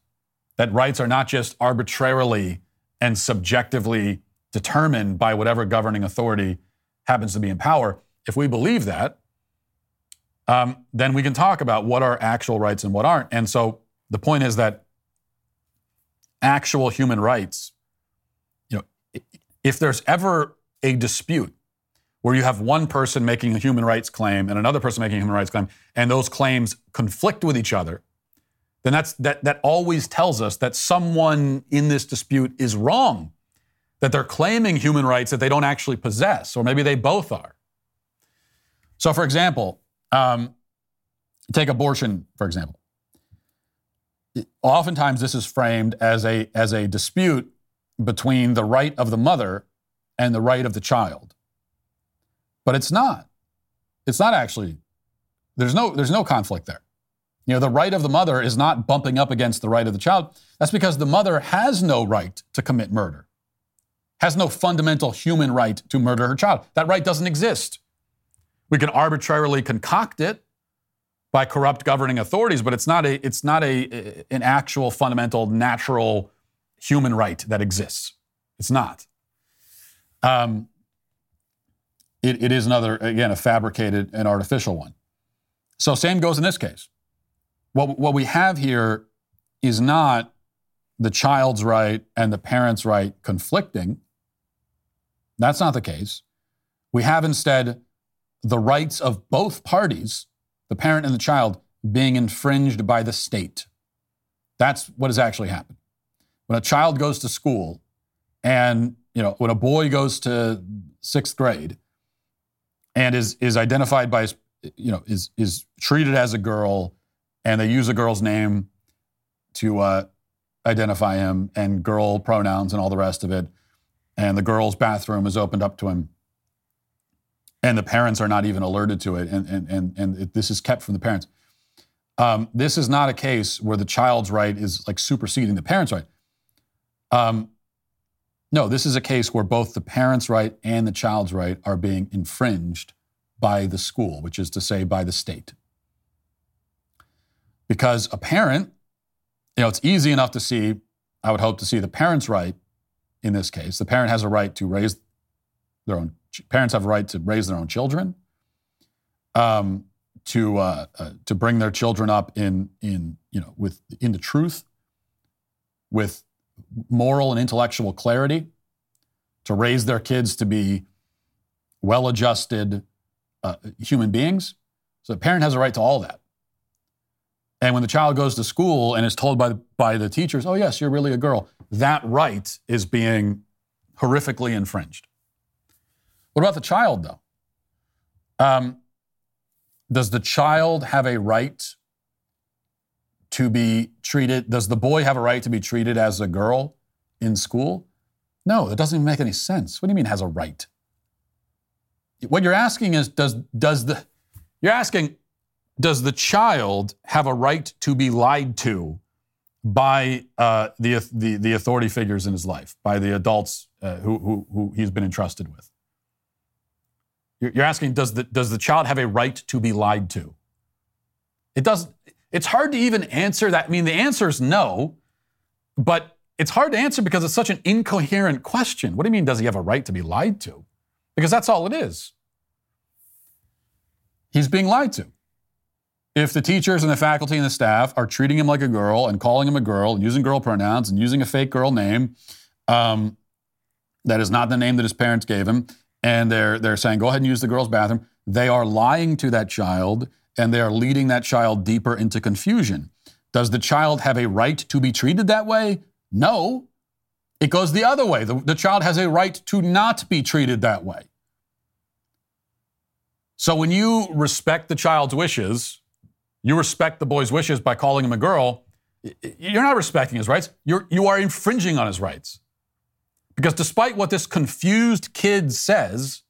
that rights are not just arbitrarily and subjectively determined by whatever governing authority happens to be in power. If we believe that, um, then we can talk about what are actual rights and what aren't. And so the point is that actual human rights you know, if there's ever a dispute where you have one person making a human rights claim and another person making a human rights claim, and those claims conflict with each other, then that's, that, that always tells us that someone in this dispute is wrong, that they're claiming human rights that they don't actually possess, or maybe they both are. So, for example, um, take abortion, for example. Oftentimes, this is framed as a, as a dispute between the right of the mother and the right of the child. But it's not. It's not actually. There's no, there's no conflict there. You know, the right of the mother is not bumping up against the right of the child. That's because the mother has no right to commit murder, has no fundamental human right to murder her child. That right doesn't exist. We can arbitrarily concoct it by corrupt governing authorities, but it's not a, it's not a, an actual fundamental natural human right that exists. It's not. Um, it, it is another, again, a fabricated and artificial one. So, same goes in this case. What, what we have here is not the child's right and the parent's right conflicting. That's not the case. We have instead the rights of both parties, the parent and the child, being infringed by the state. That's what has actually happened when a child goes to school and you know when a boy goes to sixth grade and is is identified by you know is is treated as a girl and they use a girl's name to uh, identify him and girl pronouns and all the rest of it and the girl's bathroom is opened up to him and the parents are not even alerted to it and and and, and it, this is kept from the parents um, this is not a case where the child's right is like superseding the parent's right um, no, this is a case where both the parent's right and the child's right are being infringed by the school, which is to say, by the state. Because a parent, you know, it's easy enough to see, I would hope to see the parent's right in this case. The parent has a right to raise their own, parents have a right to raise their own children, um, to, uh, uh, to bring their children up in, in, you know, with, in the truth, with moral and intellectual clarity, to raise their kids to be well adjusted uh, human beings. So the parent has a right to all that. And when the child goes to school and is told by by the teachers, oh, yes, you're really a girl, that right is being horrifically infringed. What about the child, though? Um, does the child have a right to be treated? Does the boy have a right to be treated as a girl in school? No, that doesn't even make any sense. What do you mean has a right? What you're asking is does does the you're asking does the child have a right to be lied to by uh, the, the, the authority figures in his life, by the adults uh, who, who, who he's been entrusted with? You're, asking does the, does the child have a right to be lied to? It doesn't. It's hard to even answer that. I mean, the answer is no, but it's hard to answer because it's such an incoherent question. What do you mean, does he have a right to be lied to? Because that's all it is. He's being lied to. If the teachers and the faculty and the staff are treating him like a girl and calling him a girl and using girl pronouns and using a fake girl name, um, that is not the name that his parents gave him, and they're, they're saying, go ahead and use the girl's bathroom, they are lying to that child and they are leading that child deeper into confusion. Does the child have a right to be treated that way? No. It goes the other way. The, the child has a right to not be treated that way. So when you respect the child's wishes, you respect the boy's wishes by calling him a girl, you're not respecting his rights. You're, you are infringing on his rights. Because despite what this confused kid says,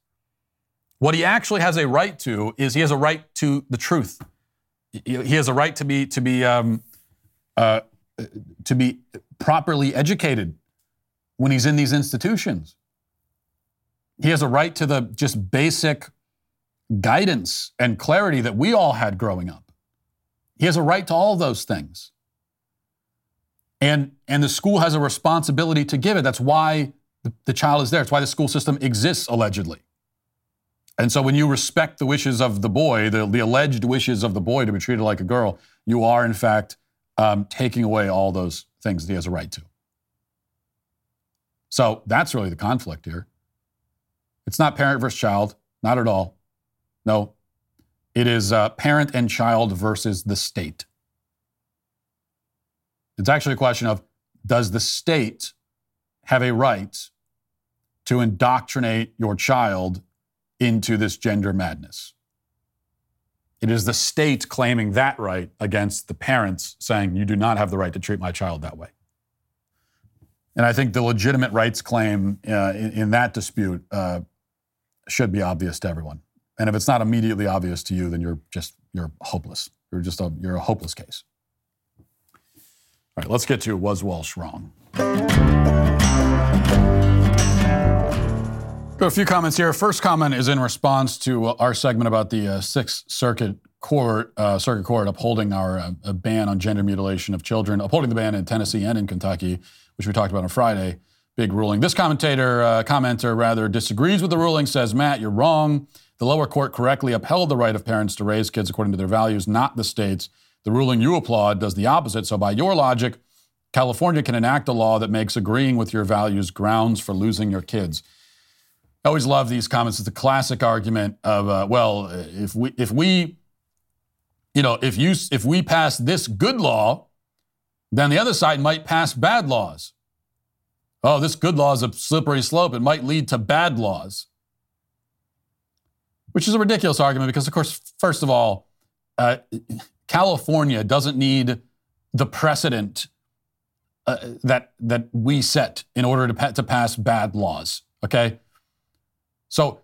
what he actually has a right to is he has a right to the truth. He has a right to be to be um, uh, to be properly educated when he's in these institutions. He has a right to the just basic guidance and clarity that we all had growing up. He has a right to all those things. And, and the school has a responsibility to give it. That's why the, the child is there. It's why the school system exists, allegedly. And so when you respect the wishes of the boy, the, the alleged wishes of the boy to be treated like a girl, you are, in fact, um, taking away all those things that he has a right to. So that's really the conflict here. It's not parent versus child, not at all. No, it is uh, parent and child versus the state. It's actually a question of does the state have a right to indoctrinate your child into this gender madness? It is the state claiming that right against the parents saying, you do not have the right to treat my child that way. And I think the legitimate rights claim uh, in, in, that dispute uh, should be obvious to everyone. And if it's not immediately obvious to you, then you're just you're hopeless. You're just a you're a hopeless case. All right, let's get to was Walsh wrong? A few comments here. First comment is in response to our segment about the uh, Sixth Circuit Court, uh, Circuit Court upholding our uh, ban on gender mutilation of children, upholding the ban in Tennessee and in Kentucky, which we talked about on Friday. Big ruling. This commentator, uh, commenter rather, disagrees with the ruling. Says Matt, you're wrong. The lower court correctly upheld the right of parents to raise kids according to their values, not the state's. The ruling you applaud does the opposite. So, by your logic, California can enact a law that makes agreeing with your values grounds for losing your kids. I always love these comments. It's a classic argument of, uh, well, if we, if we, you know, if you, if we pass this good law, then the other side might pass bad laws. Oh, this good law is a slippery slope. It might lead to bad laws which is a ridiculous argument because, of course, first of all, uh, California doesn't need the precedent uh, that that we set in order to pa- to pass bad laws. Okay, so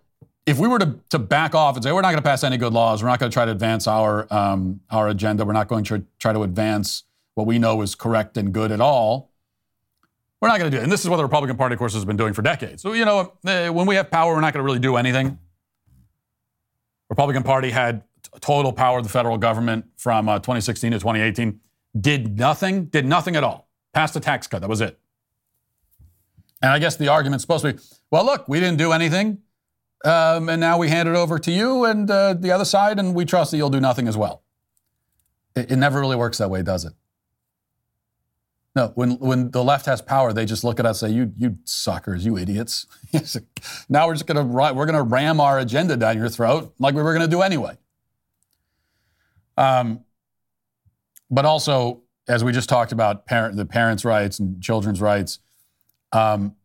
if we were to, to back off and say we're not going to pass any good laws, we're not going to try to advance our um, our agenda, we're not going to try to advance what we know is correct and good at all. We're not going to do it. And this is what the Republican Party, of course, has been doing for decades. So, you know, eh, when we have power, we're not going to really do anything. Republican Party had total power of the federal government from uh, 2016 to 2018. Did nothing, did nothing at all. Passed a tax cut. That was it. And I guess the argument's supposed to be well, look, we didn't do anything. Um, and now we hand it over to you and uh, the other side, and we trust that you'll do nothing as well. It, it never really works that way, does it? No, when, when the left has power, they just look at us and say, you, you suckers, you idiots. now we're just to we're to ram our agenda down your throat like we were to do anyway. Um, but also, as we just talked about parent, the parents' rights and children's rights, um,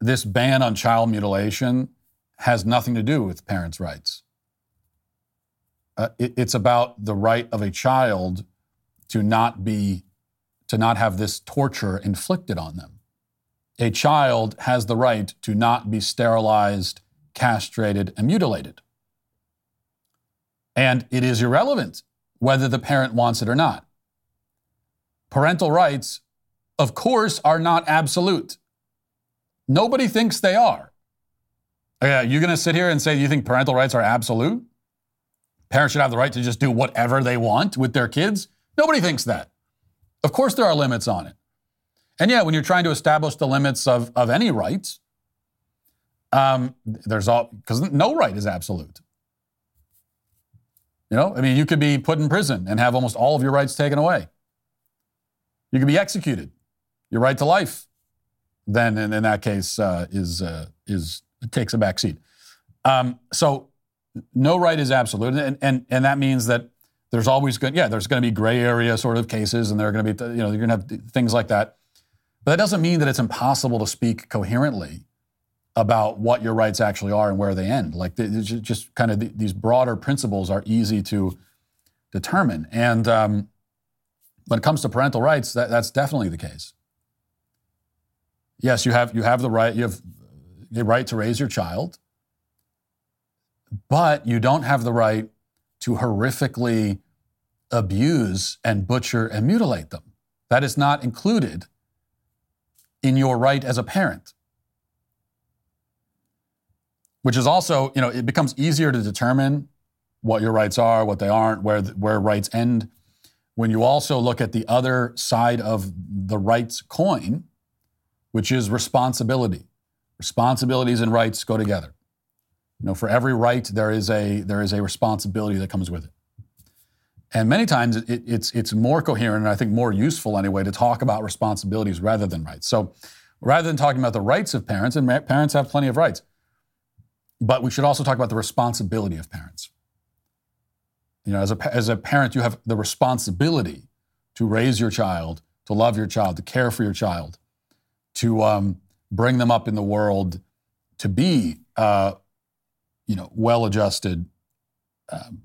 this ban on child mutilation has nothing to do with parents' rights. Uh, it, it's about the right of a child to not be to not have this torture inflicted on them. A child has the right to not be sterilized, castrated, and mutilated. And it is irrelevant whether the parent wants it or not. Parental rights, of course, are not absolute. Nobody thinks they are. Yeah, you're going to sit here and say you think parental rights are absolute? Parents should have the right to just do whatever they want with their kids? Nobody thinks that. Of course, there are limits on it. And yeah, when you're trying to establish the limits of, of any rights, um, there's all, because no right is absolute. You know, I mean, you could be put in prison and have almost all of your rights taken away. You could be executed. Your right to life, then in, in that case, uh, is uh, is takes a back seat. Um, so, no right is absolute, and, and and that means that there's always going, yeah, there's going to be gray area sort of cases, and there are going to be, you know, you're going to have things like that. But that doesn't mean that it's impossible to speak coherently about what your rights actually are and where they end. Like just kind of these broader principles are easy to determine. And um, when it comes to parental rights, that, that's definitely the case. Yes, you have you have the right you have the right to raise your child, but you don't have the right to horrifically abuse and butcher and mutilate them. That is not included in your right as a parent. Which is also, you know, it becomes easier to determine what your rights are, what they aren't, where where rights end when you also look at the other side of the rights coin, which is responsibility. Responsibilities and rights go together. You know, for every right there is a there is a responsibility that comes with it. And many times it, it's it's more coherent and I think more useful anyway to talk about responsibilities rather than rights. So rather than talking about the rights of parents, and parents have plenty of rights, but we should also talk about the responsibility of parents. You know, as a, as a parent, you have the responsibility to raise your child, to love your child, to care for your child, to um, bring them up in the world to be, uh, you know, well-adjusted, um,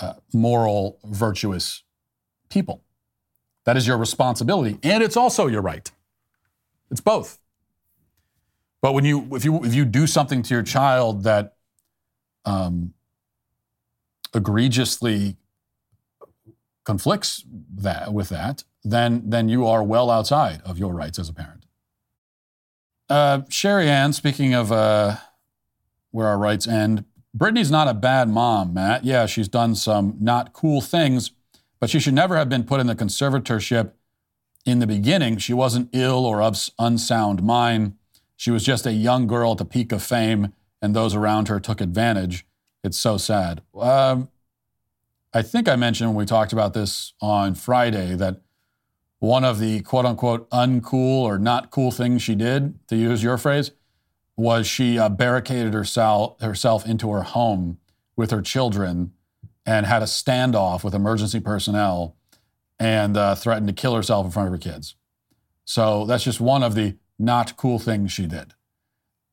uh, moral, virtuous people. That is your responsibility, and it's also your right. It's both. But when you, if you, if you do something to your child that um, egregiously conflicts that with that, then then you are well outside of your rights as a parent. Uh, Sherry Ann, speaking of uh, where our rights end, Britney's not a bad mom, Matt. Yeah, she's done some not cool things, but she should never have been put in the conservatorship in the beginning. She wasn't ill or of unsound mind. She was just a young girl at the peak of fame, and those around her took advantage. It's so sad. Um, I think I mentioned when we talked about this on Friday that one of the quote unquote uncool or not cool things she did, to use your phrase, was she uh, barricaded herself, herself into her home with her children and had a standoff with emergency personnel and uh, threatened to kill herself in front of her kids. So that's just one of the not cool things she did.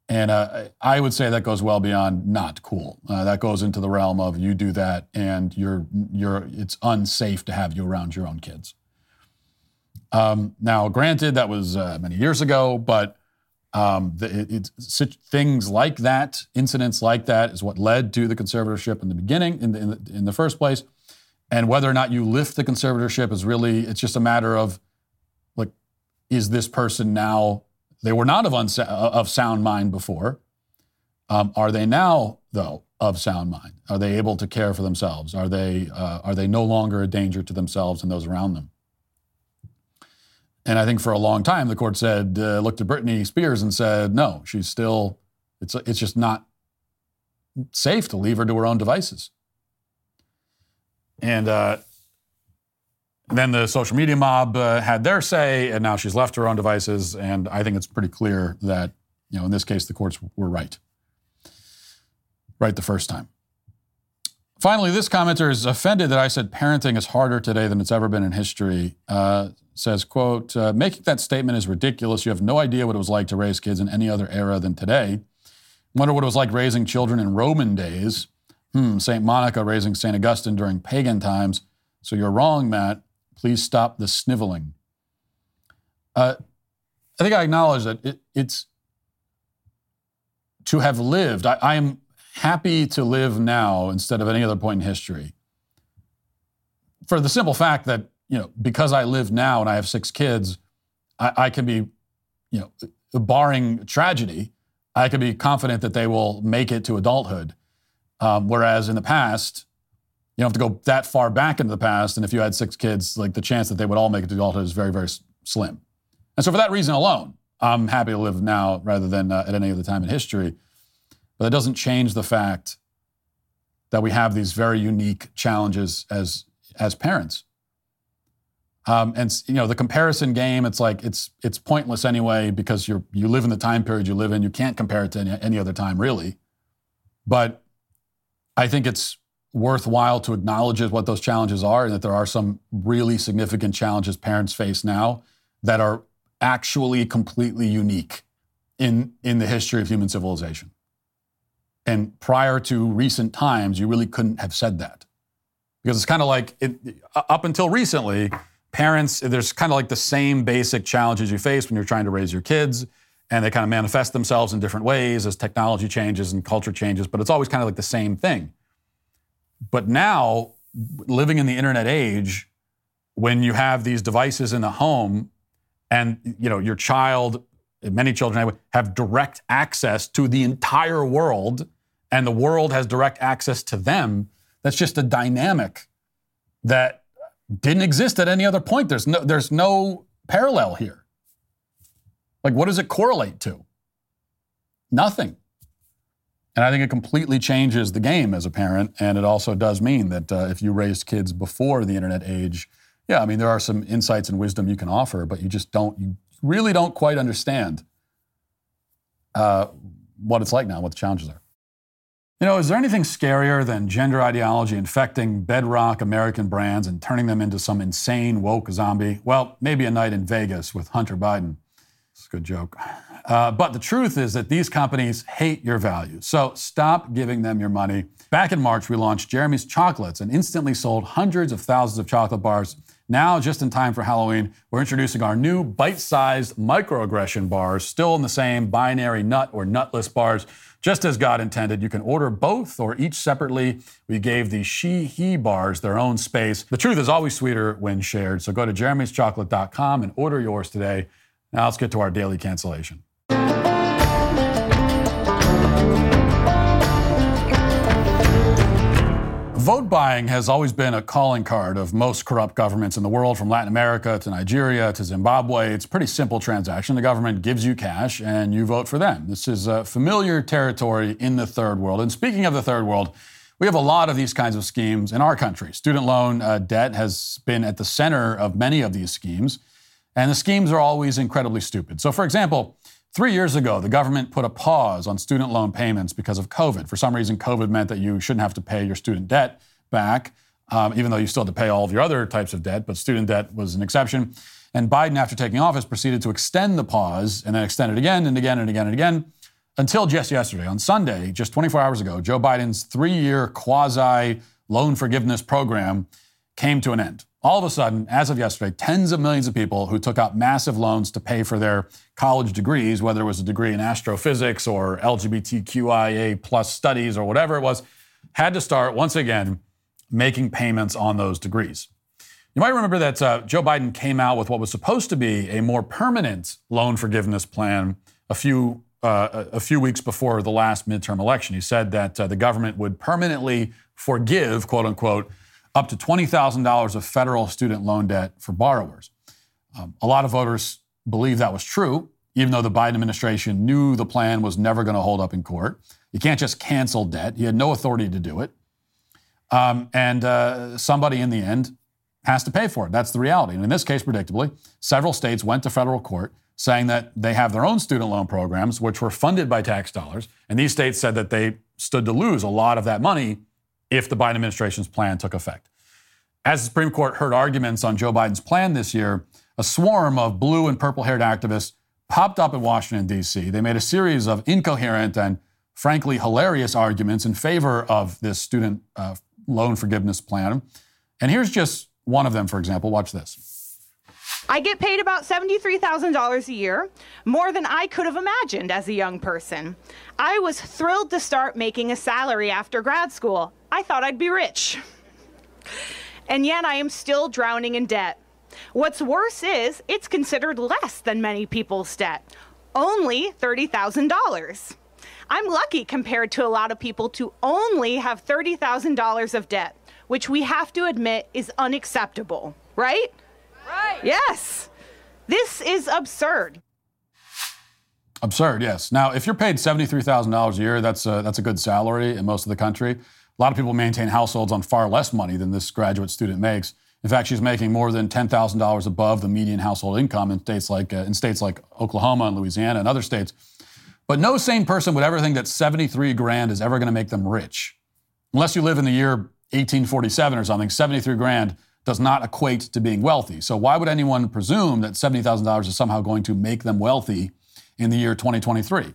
And uh, I would say that goes well beyond not cool. Uh, that goes into the realm of you do that and you're you're it's unsafe to have you around your own kids. Um, now, granted, that was uh, many years ago, but um, the, it, things like that, incidents like that, is what led to the conservatorship in the beginning, in the, in the, in the first place. And whether or not you lift the conservatorship is really, it's just a matter of, like, is this person now they were not of, unsa- of sound mind before. Um, are they now, though, of sound mind? Are they able to care for themselves? Are they, uh, are they no longer a danger to themselves and those around them? And I think for a long time, the court said, uh, looked at Britney Spears and said, no, she's still, it's, it's just not safe to leave her to her own devices. And uh, then the social media mob uh, had their say, and now she's left her own devices. And I think it's pretty clear that, you know, in this case, the courts were right. Right the first time. Finally, this commenter is offended that I said parenting is harder today than it's ever been in history. Uh, says, quote, uh, making that statement is ridiculous. You have no idea what it was like to raise kids in any other era than today. Wonder what it was like raising children in Roman days. Hmm, St. Monica raising St. Augustine during pagan times. So you're wrong, Matt. Please stop the sniveling. Uh, I think I acknowledge that it, it's to have lived. I, I am happy to live now instead of any other point in history. For the simple fact that, you know, because I live now and I have six kids, I, I can be, you know, barring tragedy, I can be confident that they will make it to adulthood. Um, whereas in the past, you don't have to go that far back into the past. And if you had six kids, like the chance that they would all make it to adulthood is very, very slim. And so for that reason alone, I'm happy to live now rather than uh, at any other time in history. But that doesn't change the fact that we have these very unique challenges as as parents. Um, and you know the comparison game, it's like it's it's pointless anyway because you're you live in the time period you live in. You can't compare it to any, any other time really. But I think it's worthwhile to acknowledge what those challenges are and that there are some really significant challenges parents face now that are actually completely unique in, in the history of human civilization. And prior to recent times, you really couldn't have said that. Because it's kind of like, it, up until recently, parents, there's kind of like the same basic challenges you face when you're trying to raise your kids, and they kind of manifest themselves in different ways as technology changes and culture changes, but it's always kind of like the same thing. But now, living in the internet age, when you have these devices in the home, and you know your child, many children have direct access to the entire world, and the world has direct access to them. That's just a dynamic that didn't exist at any other point. There's no, there's no parallel here. Like, what does it correlate to? Nothing. And I think it completely changes the game as a parent. And it also does mean that uh, if you raised kids before the internet age, yeah, I mean, there are some insights and wisdom you can offer, but you just don't, you really don't quite understand uh, what it's like now, what the challenges are. You know, is there anything scarier than gender ideology infecting bedrock American brands and turning them into some insane woke zombie? Well, maybe a night in Vegas with Hunter Biden. It's a good joke. Uh, but the truth is that these companies hate your values. So stop giving them your money. Back in March, we launched Jeremy's Chocolates and instantly sold hundreds of thousands of chocolate bars. Now, just in time for Halloween, we're introducing our new bite sized microaggression bars, still in the same binary nut or nutless bars just as God intended, you can order both or each separately. We gave the she he bars their own space. The truth is always sweeter when shared. So go to jeremy'schocolate.com and order yours today. Now let's get to our daily cancellation. Vote buying has always been a calling card of most corrupt governments in the world, from Latin America to Nigeria to Zimbabwe. It's a pretty simple transaction. The government gives you cash and you vote for them. This is a familiar territory in the third world. And speaking of the third world, we have a lot of these kinds of schemes in our country. Student loan uh, debt has been at the center of many of these schemes, and the schemes are always incredibly stupid. So, for example, Three years ago, the government put a pause on student loan payments because of COVID. For some reason, COVID meant that you shouldn't have to pay your student debt back, um, even though you still had to pay all of your other types of debt, but student debt was an exception. And Biden, after taking office, proceeded to extend the pause and then extend it again and again and again and again until just yesterday. On Sunday, just 24 hours ago, Joe Biden's three year quasi loan forgiveness program came to an end all of a sudden, as of yesterday, tens of millions of people who took out massive loans to pay for their college degrees, whether it was a degree in astrophysics or LGBTQIA plus studies or whatever it was, had to start once again making payments on those degrees. You might remember that uh, Joe Biden came out with what was supposed to be a more permanent loan forgiveness plan a few uh, a few weeks before the last midterm election. He said that uh, the government would permanently forgive, quote unquote, up to $20,000 of federal student loan debt for borrowers. Um, a lot of voters believe that was true, even though the Biden administration knew the plan was never going to hold up in court. You can't just cancel debt, he had no authority to do it. Um, and uh, somebody in the end has to pay for it. That's the reality. And in this case, predictably, several states went to federal court saying that they have their own student loan programs, which were funded by tax dollars. And these states said that they stood to lose a lot of that money if the Biden administration's plan took effect. As the Supreme Court heard arguments on Joe Biden's plan this year, a swarm of blue and purple haired activists popped up in Washington, D.C. They made a series of incoherent and frankly hilarious arguments in favor of this student uh, loan forgiveness plan. And here's just one of them, for example. Watch this. I get paid about $73,000 a year, more than I could have imagined as a young person. I was thrilled to start making a salary after grad school. I thought I'd be rich. And yet I am still drowning in debt. What's worse is it's considered less than many people's debt, only $30,000. I'm lucky compared to a lot of people to only have $30,000 of debt, which we have to admit is unacceptable, right? Right. Yes. This is absurd. Absurd, yes. Now, if you're paid $73,000 a year, that's a, that's a good salary in most of the country. A lot of people maintain households on far less money than this graduate student makes. In fact, she's making more than $10,000 above the median household income in states like uh, in states like Oklahoma and Louisiana and other states. But no sane person would ever think that 73 grand is ever going to make them rich. Unless you live in the year 1847 or something, 73 grand does not equate to being wealthy. So why would anyone presume that $70,000 is somehow going to make them wealthy in the year 2023?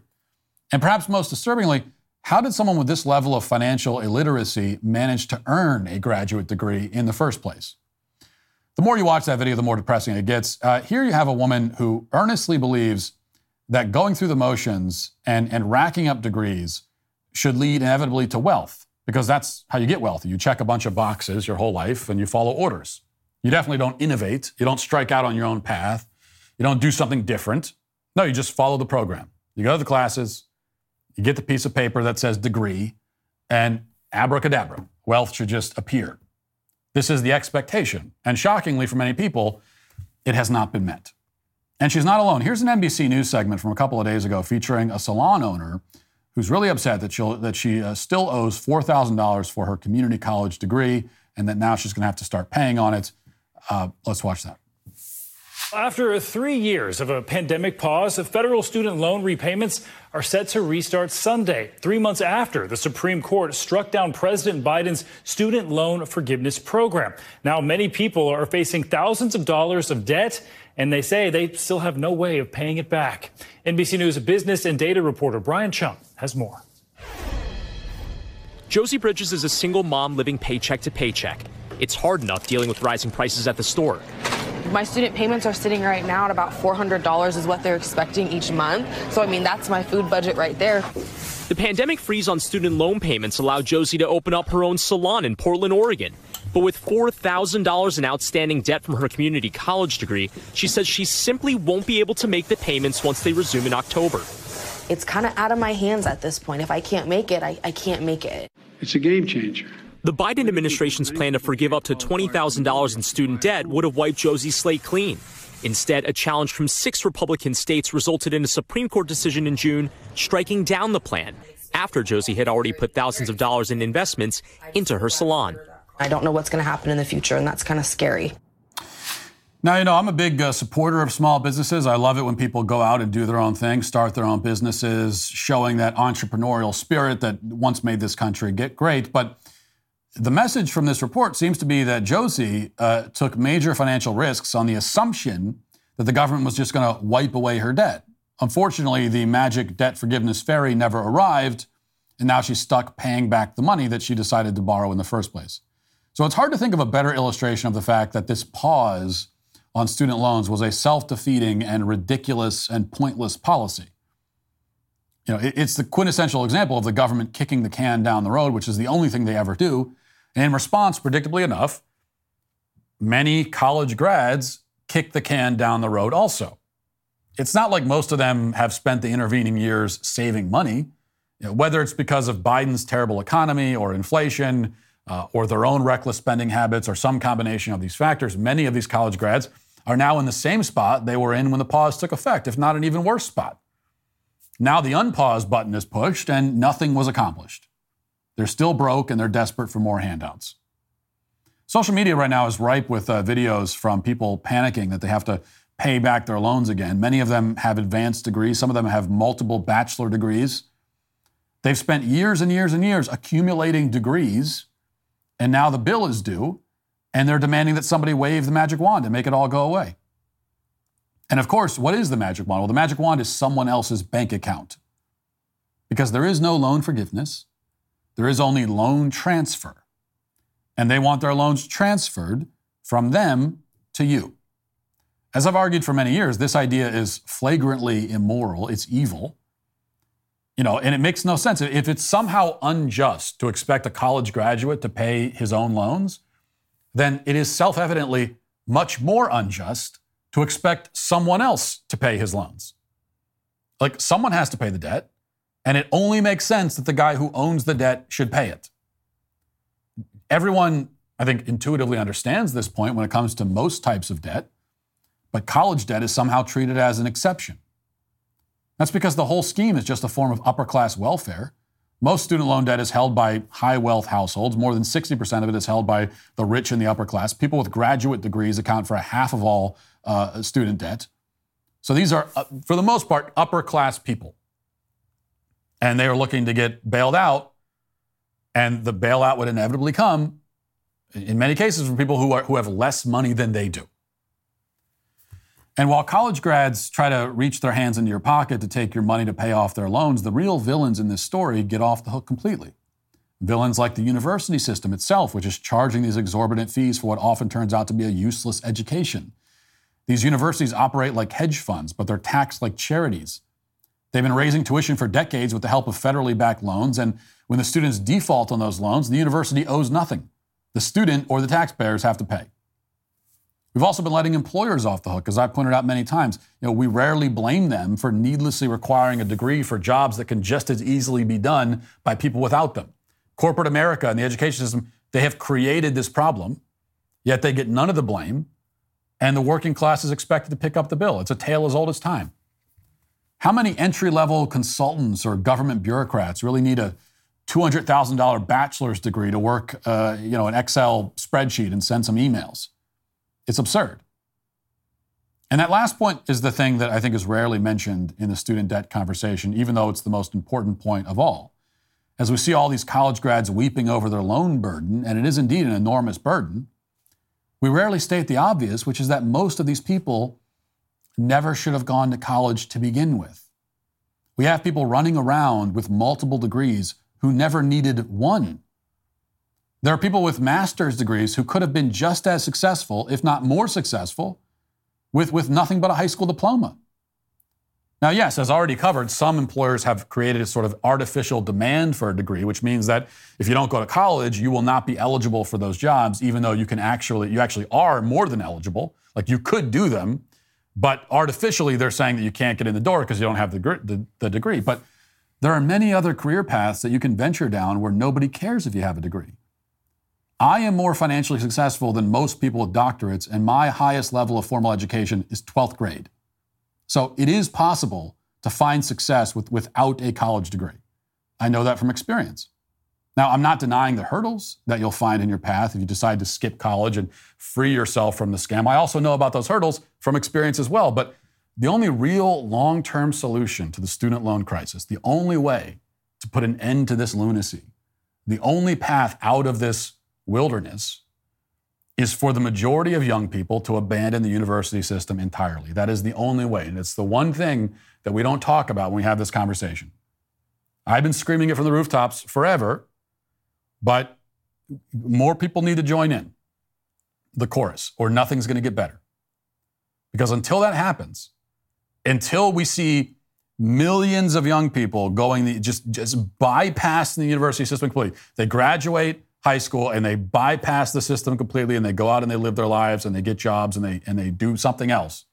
And perhaps most disturbingly, how did someone with this level of financial illiteracy manage to earn a graduate degree in the first place? The more you watch that video, the more depressing it gets. Uh, here you have a woman who earnestly believes that going through the motions and, and racking up degrees should lead inevitably to wealth, because that's how you get wealth. You check a bunch of boxes your whole life and you follow orders. You definitely don't innovate. You don't strike out on your own path. You don't do something different. No, you just follow the program. You go to the classes, you get the piece of paper that says degree, and abracadabra, wealth should just appear. This is the expectation. And shockingly, for many people, it has not been met. And she's not alone. Here's an NBC News segment from a couple of days ago featuring a salon owner who's really upset that, she'll, that she uh, still owes $4,000 for her community college degree and that now she's going to have to start paying on it. Uh, let's watch that. After three years of a pandemic pause, federal student loan repayments are set to restart Sunday, three months after the Supreme Court struck down President Biden's student loan forgiveness program. Now, many people are facing thousands of dollars of debt, and they say they still have no way of paying it back. NBC News business and data reporter Brian Cheung has more. Josie Bridges is a single mom living paycheck to paycheck. It's hard enough dealing with rising prices at the store. My student payments are sitting right now at about $400 is what they're expecting each month. So, I mean, that's my food budget right there. The pandemic freeze on student loan payments allowed Josie to open up her own salon in Portland, Oregon. But with $4,000 in outstanding debt from her community college degree, she says she simply won't be able to make the payments once they resume in October. It's kind of out of my hands at this point. If I can't make it, I, I can't make it. It's a game changer. The Biden administration's plan to forgive up to $20,000 in student debt would have wiped Josie's slate clean. Instead, a challenge from six Republican states resulted in a Supreme Court decision in June striking down the plan after Josie had already put thousands of dollars in investments into her salon. I don't know what's going to happen in the future, and that's kind of scary. Now, you know, I'm a big uh, supporter of small businesses. I love it when people go out and do their own thing, start their own businesses, showing that entrepreneurial spirit that once made this country get great. But the message from this report seems to be that Josie uh, took major financial risks on the assumption that the government was just going to wipe away her debt. Unfortunately, the magic debt forgiveness fairy never arrived, and now she's stuck paying back the money that she decided to borrow in the first place. So it's hard to think of a better illustration of the fact that this pause on student loans was a self defeating and ridiculous and pointless policy. You know, it's the quintessential example of the government kicking the can down the road, which is the only thing they ever do. And in response, predictably enough, many college grads kick the can down the road also. It's not like most of them have spent the intervening years saving money, you know, whether it's because of Biden's terrible economy or inflation uh, or their own reckless spending habits or some combination of these factors. Many of these college grads are now in the same spot they were in when the pause took effect, if not an even worse spot. Now the unpause button is pushed and nothing was accomplished. They're still broke and they're desperate for more handouts. Social media right now is ripe with uh, videos from people panicking that they have to pay back their loans again. Many of them have advanced degrees, some of them have multiple bachelor degrees. They've spent years and years and years accumulating degrees, and now the bill is due, and they're demanding that somebody wave the magic wand and make it all go away. And of course, what is the magic wand? Well, the magic wand is someone else's bank account. Because there is no loan forgiveness, there is only loan transfer. And they want their loans transferred from them to you. As I've argued for many years, this idea is flagrantly immoral, it's evil. You know, and it makes no sense. If it's somehow unjust to expect a college graduate to pay his own loans, then it is self evidently much more unjust to expect someone else to pay his loans. Like someone has to pay the debt, and it only makes sense that the guy who owns the debt should pay it. Everyone, I think, intuitively understands this point when it comes to most types of debt, but college debt is somehow treated as an exception. That's because the whole scheme is just a form of upper class welfare. Most student loan debt is held by high wealth households. More than 60% of it is held by the rich and the upper class. People with graduate degrees account for a half of all uh, student debt. So these are, uh, for the most part, upper class people. And they are looking to get bailed out. And the bailout would inevitably come, in many cases, from people who, are, who have less money than they do. And while college grads try to reach their hands into your pocket to take your money to pay off their loans, the real villains in this story get off the hook completely. Villains like the university system itself, which is charging these exorbitant fees for what often turns out to be a useless education. These universities operate like hedge funds, but they're taxed like charities. They've been raising tuition for decades with the help of federally backed loans, and when the students default on those loans, the university owes nothing. The student or the taxpayers have to pay. We've also been letting employers off the hook, as I pointed out many times. You know, we rarely blame them for needlessly requiring a degree for jobs that can just as easily be done by people without them. Corporate America and the education system, they have created this problem, yet they get none of the blame, and the working class is expected to pick up the bill. It's a tale as old as time. How many entry level consultants or government bureaucrats really need a $200,000 bachelor's degree to work, uh, you know, an Excel spreadsheet and send some emails? It's absurd. And that last point is the thing that I think is rarely mentioned in the student debt conversation, even though it's the most important point of all. As we see all these college grads weeping over their loan burden, and it is indeed an enormous burden, we rarely state the obvious, which is that most of these people never should have gone to college to begin with. We have people running around with multiple degrees who never needed one. There are people with master's degrees who could have been just as successful, if not more successful, with, with nothing but a high school diploma. Now, yes, as already covered, some employers have created a sort of artificial demand for a degree, which means that if you don't go to college, you will not be eligible for those jobs, even though you can actually, you actually are more than eligible. Like you could do them, but artificially they're saying that you can't get in the door because you don't have the, the, the degree. But there are many other career paths that you can venture down where nobody cares if you have a degree. I am more financially successful than most people with doctorates, and my highest level of formal education is 12th grade. So it is possible to find success with, without a college degree. I know that from experience. Now, I'm not denying the hurdles that you'll find in your path if you decide to skip college and free yourself from the scam. I also know about those hurdles from experience as well. But the only real long term solution to the student loan crisis, the only way to put an end to this lunacy, the only path out of this wilderness is for the majority of young people to abandon the university system entirely. That is the only way. And it's the one thing that we don't talk about when we have this conversation. I've been screaming it from the rooftops forever, but more people need to join in the chorus, or nothing's going to get better. Because until that happens, until we see millions of young people going the, just just bypassing the university system completely, they graduate high school and they bypass the system completely and they go out and they live their lives and they get jobs and they and they do something else.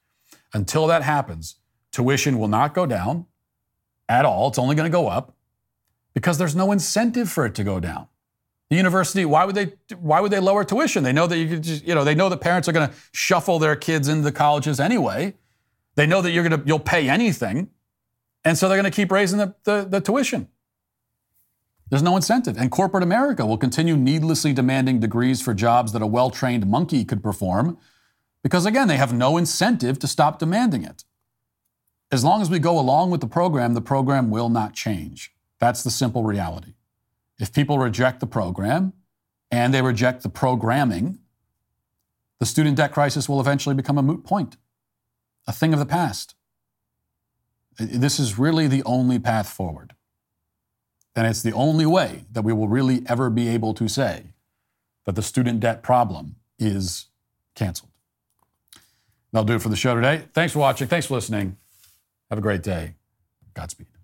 Until that happens, tuition will not go down at all. It's only going to go up because there's no incentive for it to go down. The university, why would they why would they lower tuition? They know that you could just, you know, they know that parents are going to shuffle their kids into the colleges anyway. They know that you're going to you'll pay anything. And so they're going to keep raising the, the, the tuition. There's no incentive. And corporate America will continue needlessly demanding degrees for jobs that a well trained monkey could perform because, again, they have no incentive to stop demanding it. As long as we go along with the program, the program will not change. That's the simple reality. If people reject the program and they reject the programming, the student debt crisis will eventually become a moot point, a thing of the past. This is really the only path forward. And it's the only way that we will really ever be able to say that the student debt problem is canceled. That'll do it for the show today. Thanks for watching. Thanks for listening. Have a great day. Godspeed.